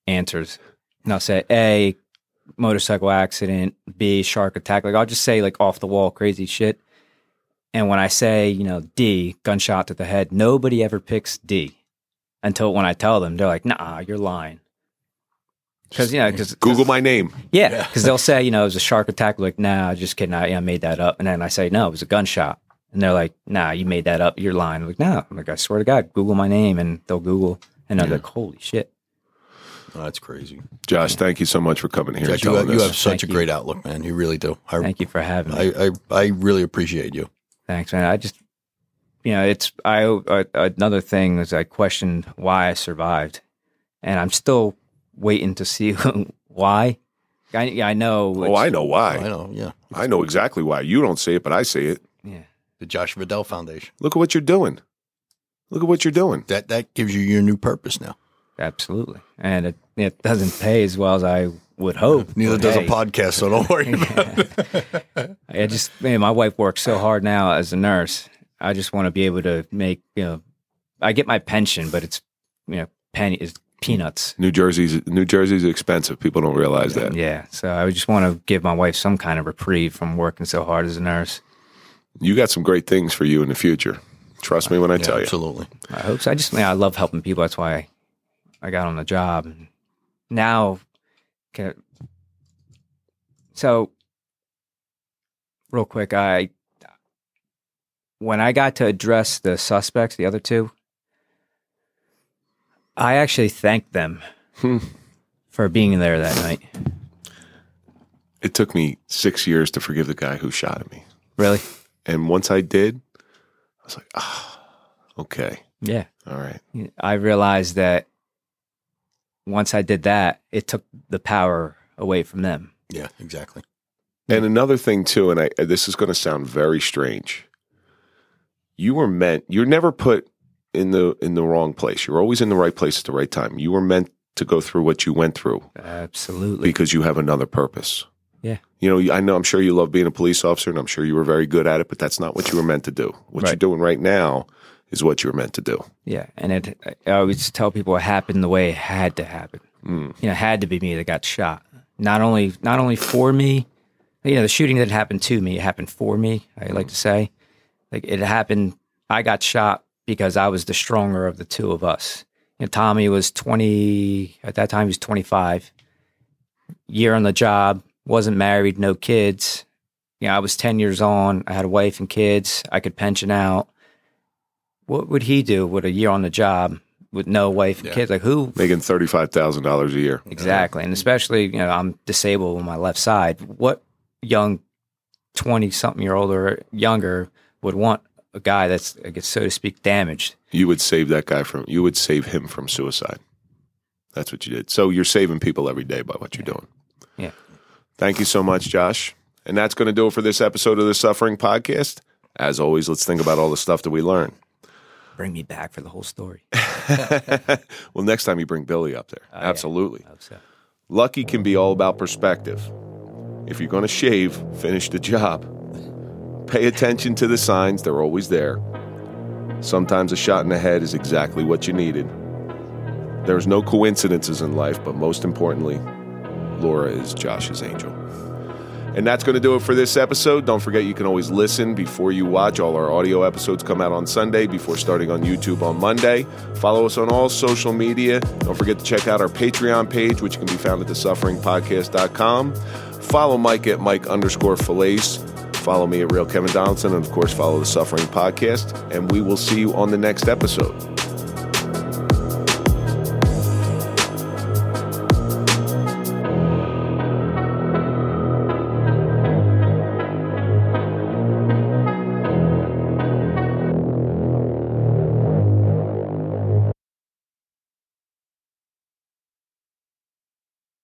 answers. And I'll say A, motorcycle accident, B, shark attack. Like I'll just say like off the wall crazy shit. And when I say, you know, D, gunshot to the head, nobody ever picks D until when I tell them, they're like, nah, you're lying. Because, you know, because Google my name. yeah, because they'll say, you know, it was a shark attack. Like, nah, just kidding. I, I made that up. And then I say, no, it was a gunshot. And they're like, nah, you made that up. You're lying. I'm like, no. I'm like, I swear to God, Google my name. And they'll Google. And I'm like, holy shit. Oh, that's crazy. Josh, thank you so much for coming here. and Josh, you, have, you have such Thank a you. great outlook, man. You really do. I, Thank you for having me. I, I, I really appreciate you. Thanks, man. I just, you know, it's, I, I, another thing is I questioned why I survived. And I'm still waiting to see why. I, I know. oh, I know why. Oh, I know, yeah. I know exactly why. You don't see it, but I see it. Yeah. The Josh Vadell Foundation. Look at what you're doing. Look at what you're doing. That that gives you your new purpose now. Absolutely. And it, it doesn't pay as well as I would hope. Neither does hey. a podcast, so don't worry about it. I just, man, my wife works so hard now as a nurse. I just want to be able to make, you know, I get my pension, but it's, you know, penny is peanuts. New Jersey's New Jersey's expensive. People don't realize that. Yeah. So I just want to give my wife some kind of reprieve from working so hard as a nurse. You got some great things for you in the future. Trust me when I Yeah, tell you. absolutely. I hope so. I just, I love helping people. That's why I, I got on the job. And now, can, so real quick, I, when I got to address the suspects, the other two, I actually thanked them Hmm. for being there that night. It took me six years to forgive the guy who shot at me, Really? and once I did, I was like, ah, okay, Yeah. all right. I realized that once I did that, it took the power away from them. Yeah, exactly. And another thing too, and I this is going to sound very strange. You were meant. You're never put in the in the wrong place. You're always in the right place at the right time. You were meant to go through what you went through Absolutely. because you have another purpose. Yeah. You know, I know. I'm sure you love being a police officer, and I'm sure you were very good at it. But that's not what you were meant to do. What you're doing right now is what you were meant to do. Yeah, and it. I always tell people it happened the way it had to happen. Mm. You know, it had to be me that got shot. Not only not only for me, you know, the shooting didn't happen to me. It happened for me. I like to say, like it happened. I got shot because I was the stronger of the two of us. And Tommy was twenty at that time. He was twenty five. Year on the job, wasn't married, no kids. You know, I was ten years on. I had a wife and kids. I could pension out what would he do with a year on the job with no wife and Yeah. kids? Like who Making thirty five thousand dollars a year. exactly? And especially, you know, I'm disabled on my left side. What young twenty something year old or younger would want a guy that's, I guess, so to speak, damaged? You would save that guy from. You would save him from suicide. That's what you did. So you're saving people every day by what you're doing. Yeah. Thank you so much, Josh. And that's going to do it for this episode of the Suffering Podcast. As always, let's think about all the stuff that we learn. Bring me back for the whole story. well, next time you bring Billy up there. Oh, yeah. Absolutely. Hope so. Lucky can be all about perspective. If you're going to shave, finish the job. Pay attention to the signs, they're always there. Sometimes a shot in the head is exactly what you needed. There's no coincidences in life, but most importantly, Laura is Josh's angel. And that's going to do it for this episode. Don't forget you can always listen before you watch. All our audio episodes come out on Sunday before starting on YouTube on Monday. Follow us on all social media. Don't forget to check out our Patreon page, which can be found at thesufferingpodcast.com. Follow Mike at Mike underscore Failace. Follow me at Real Kevin Donaldson. And of course, follow the Suffering Podcast. And we will see you on the next episode.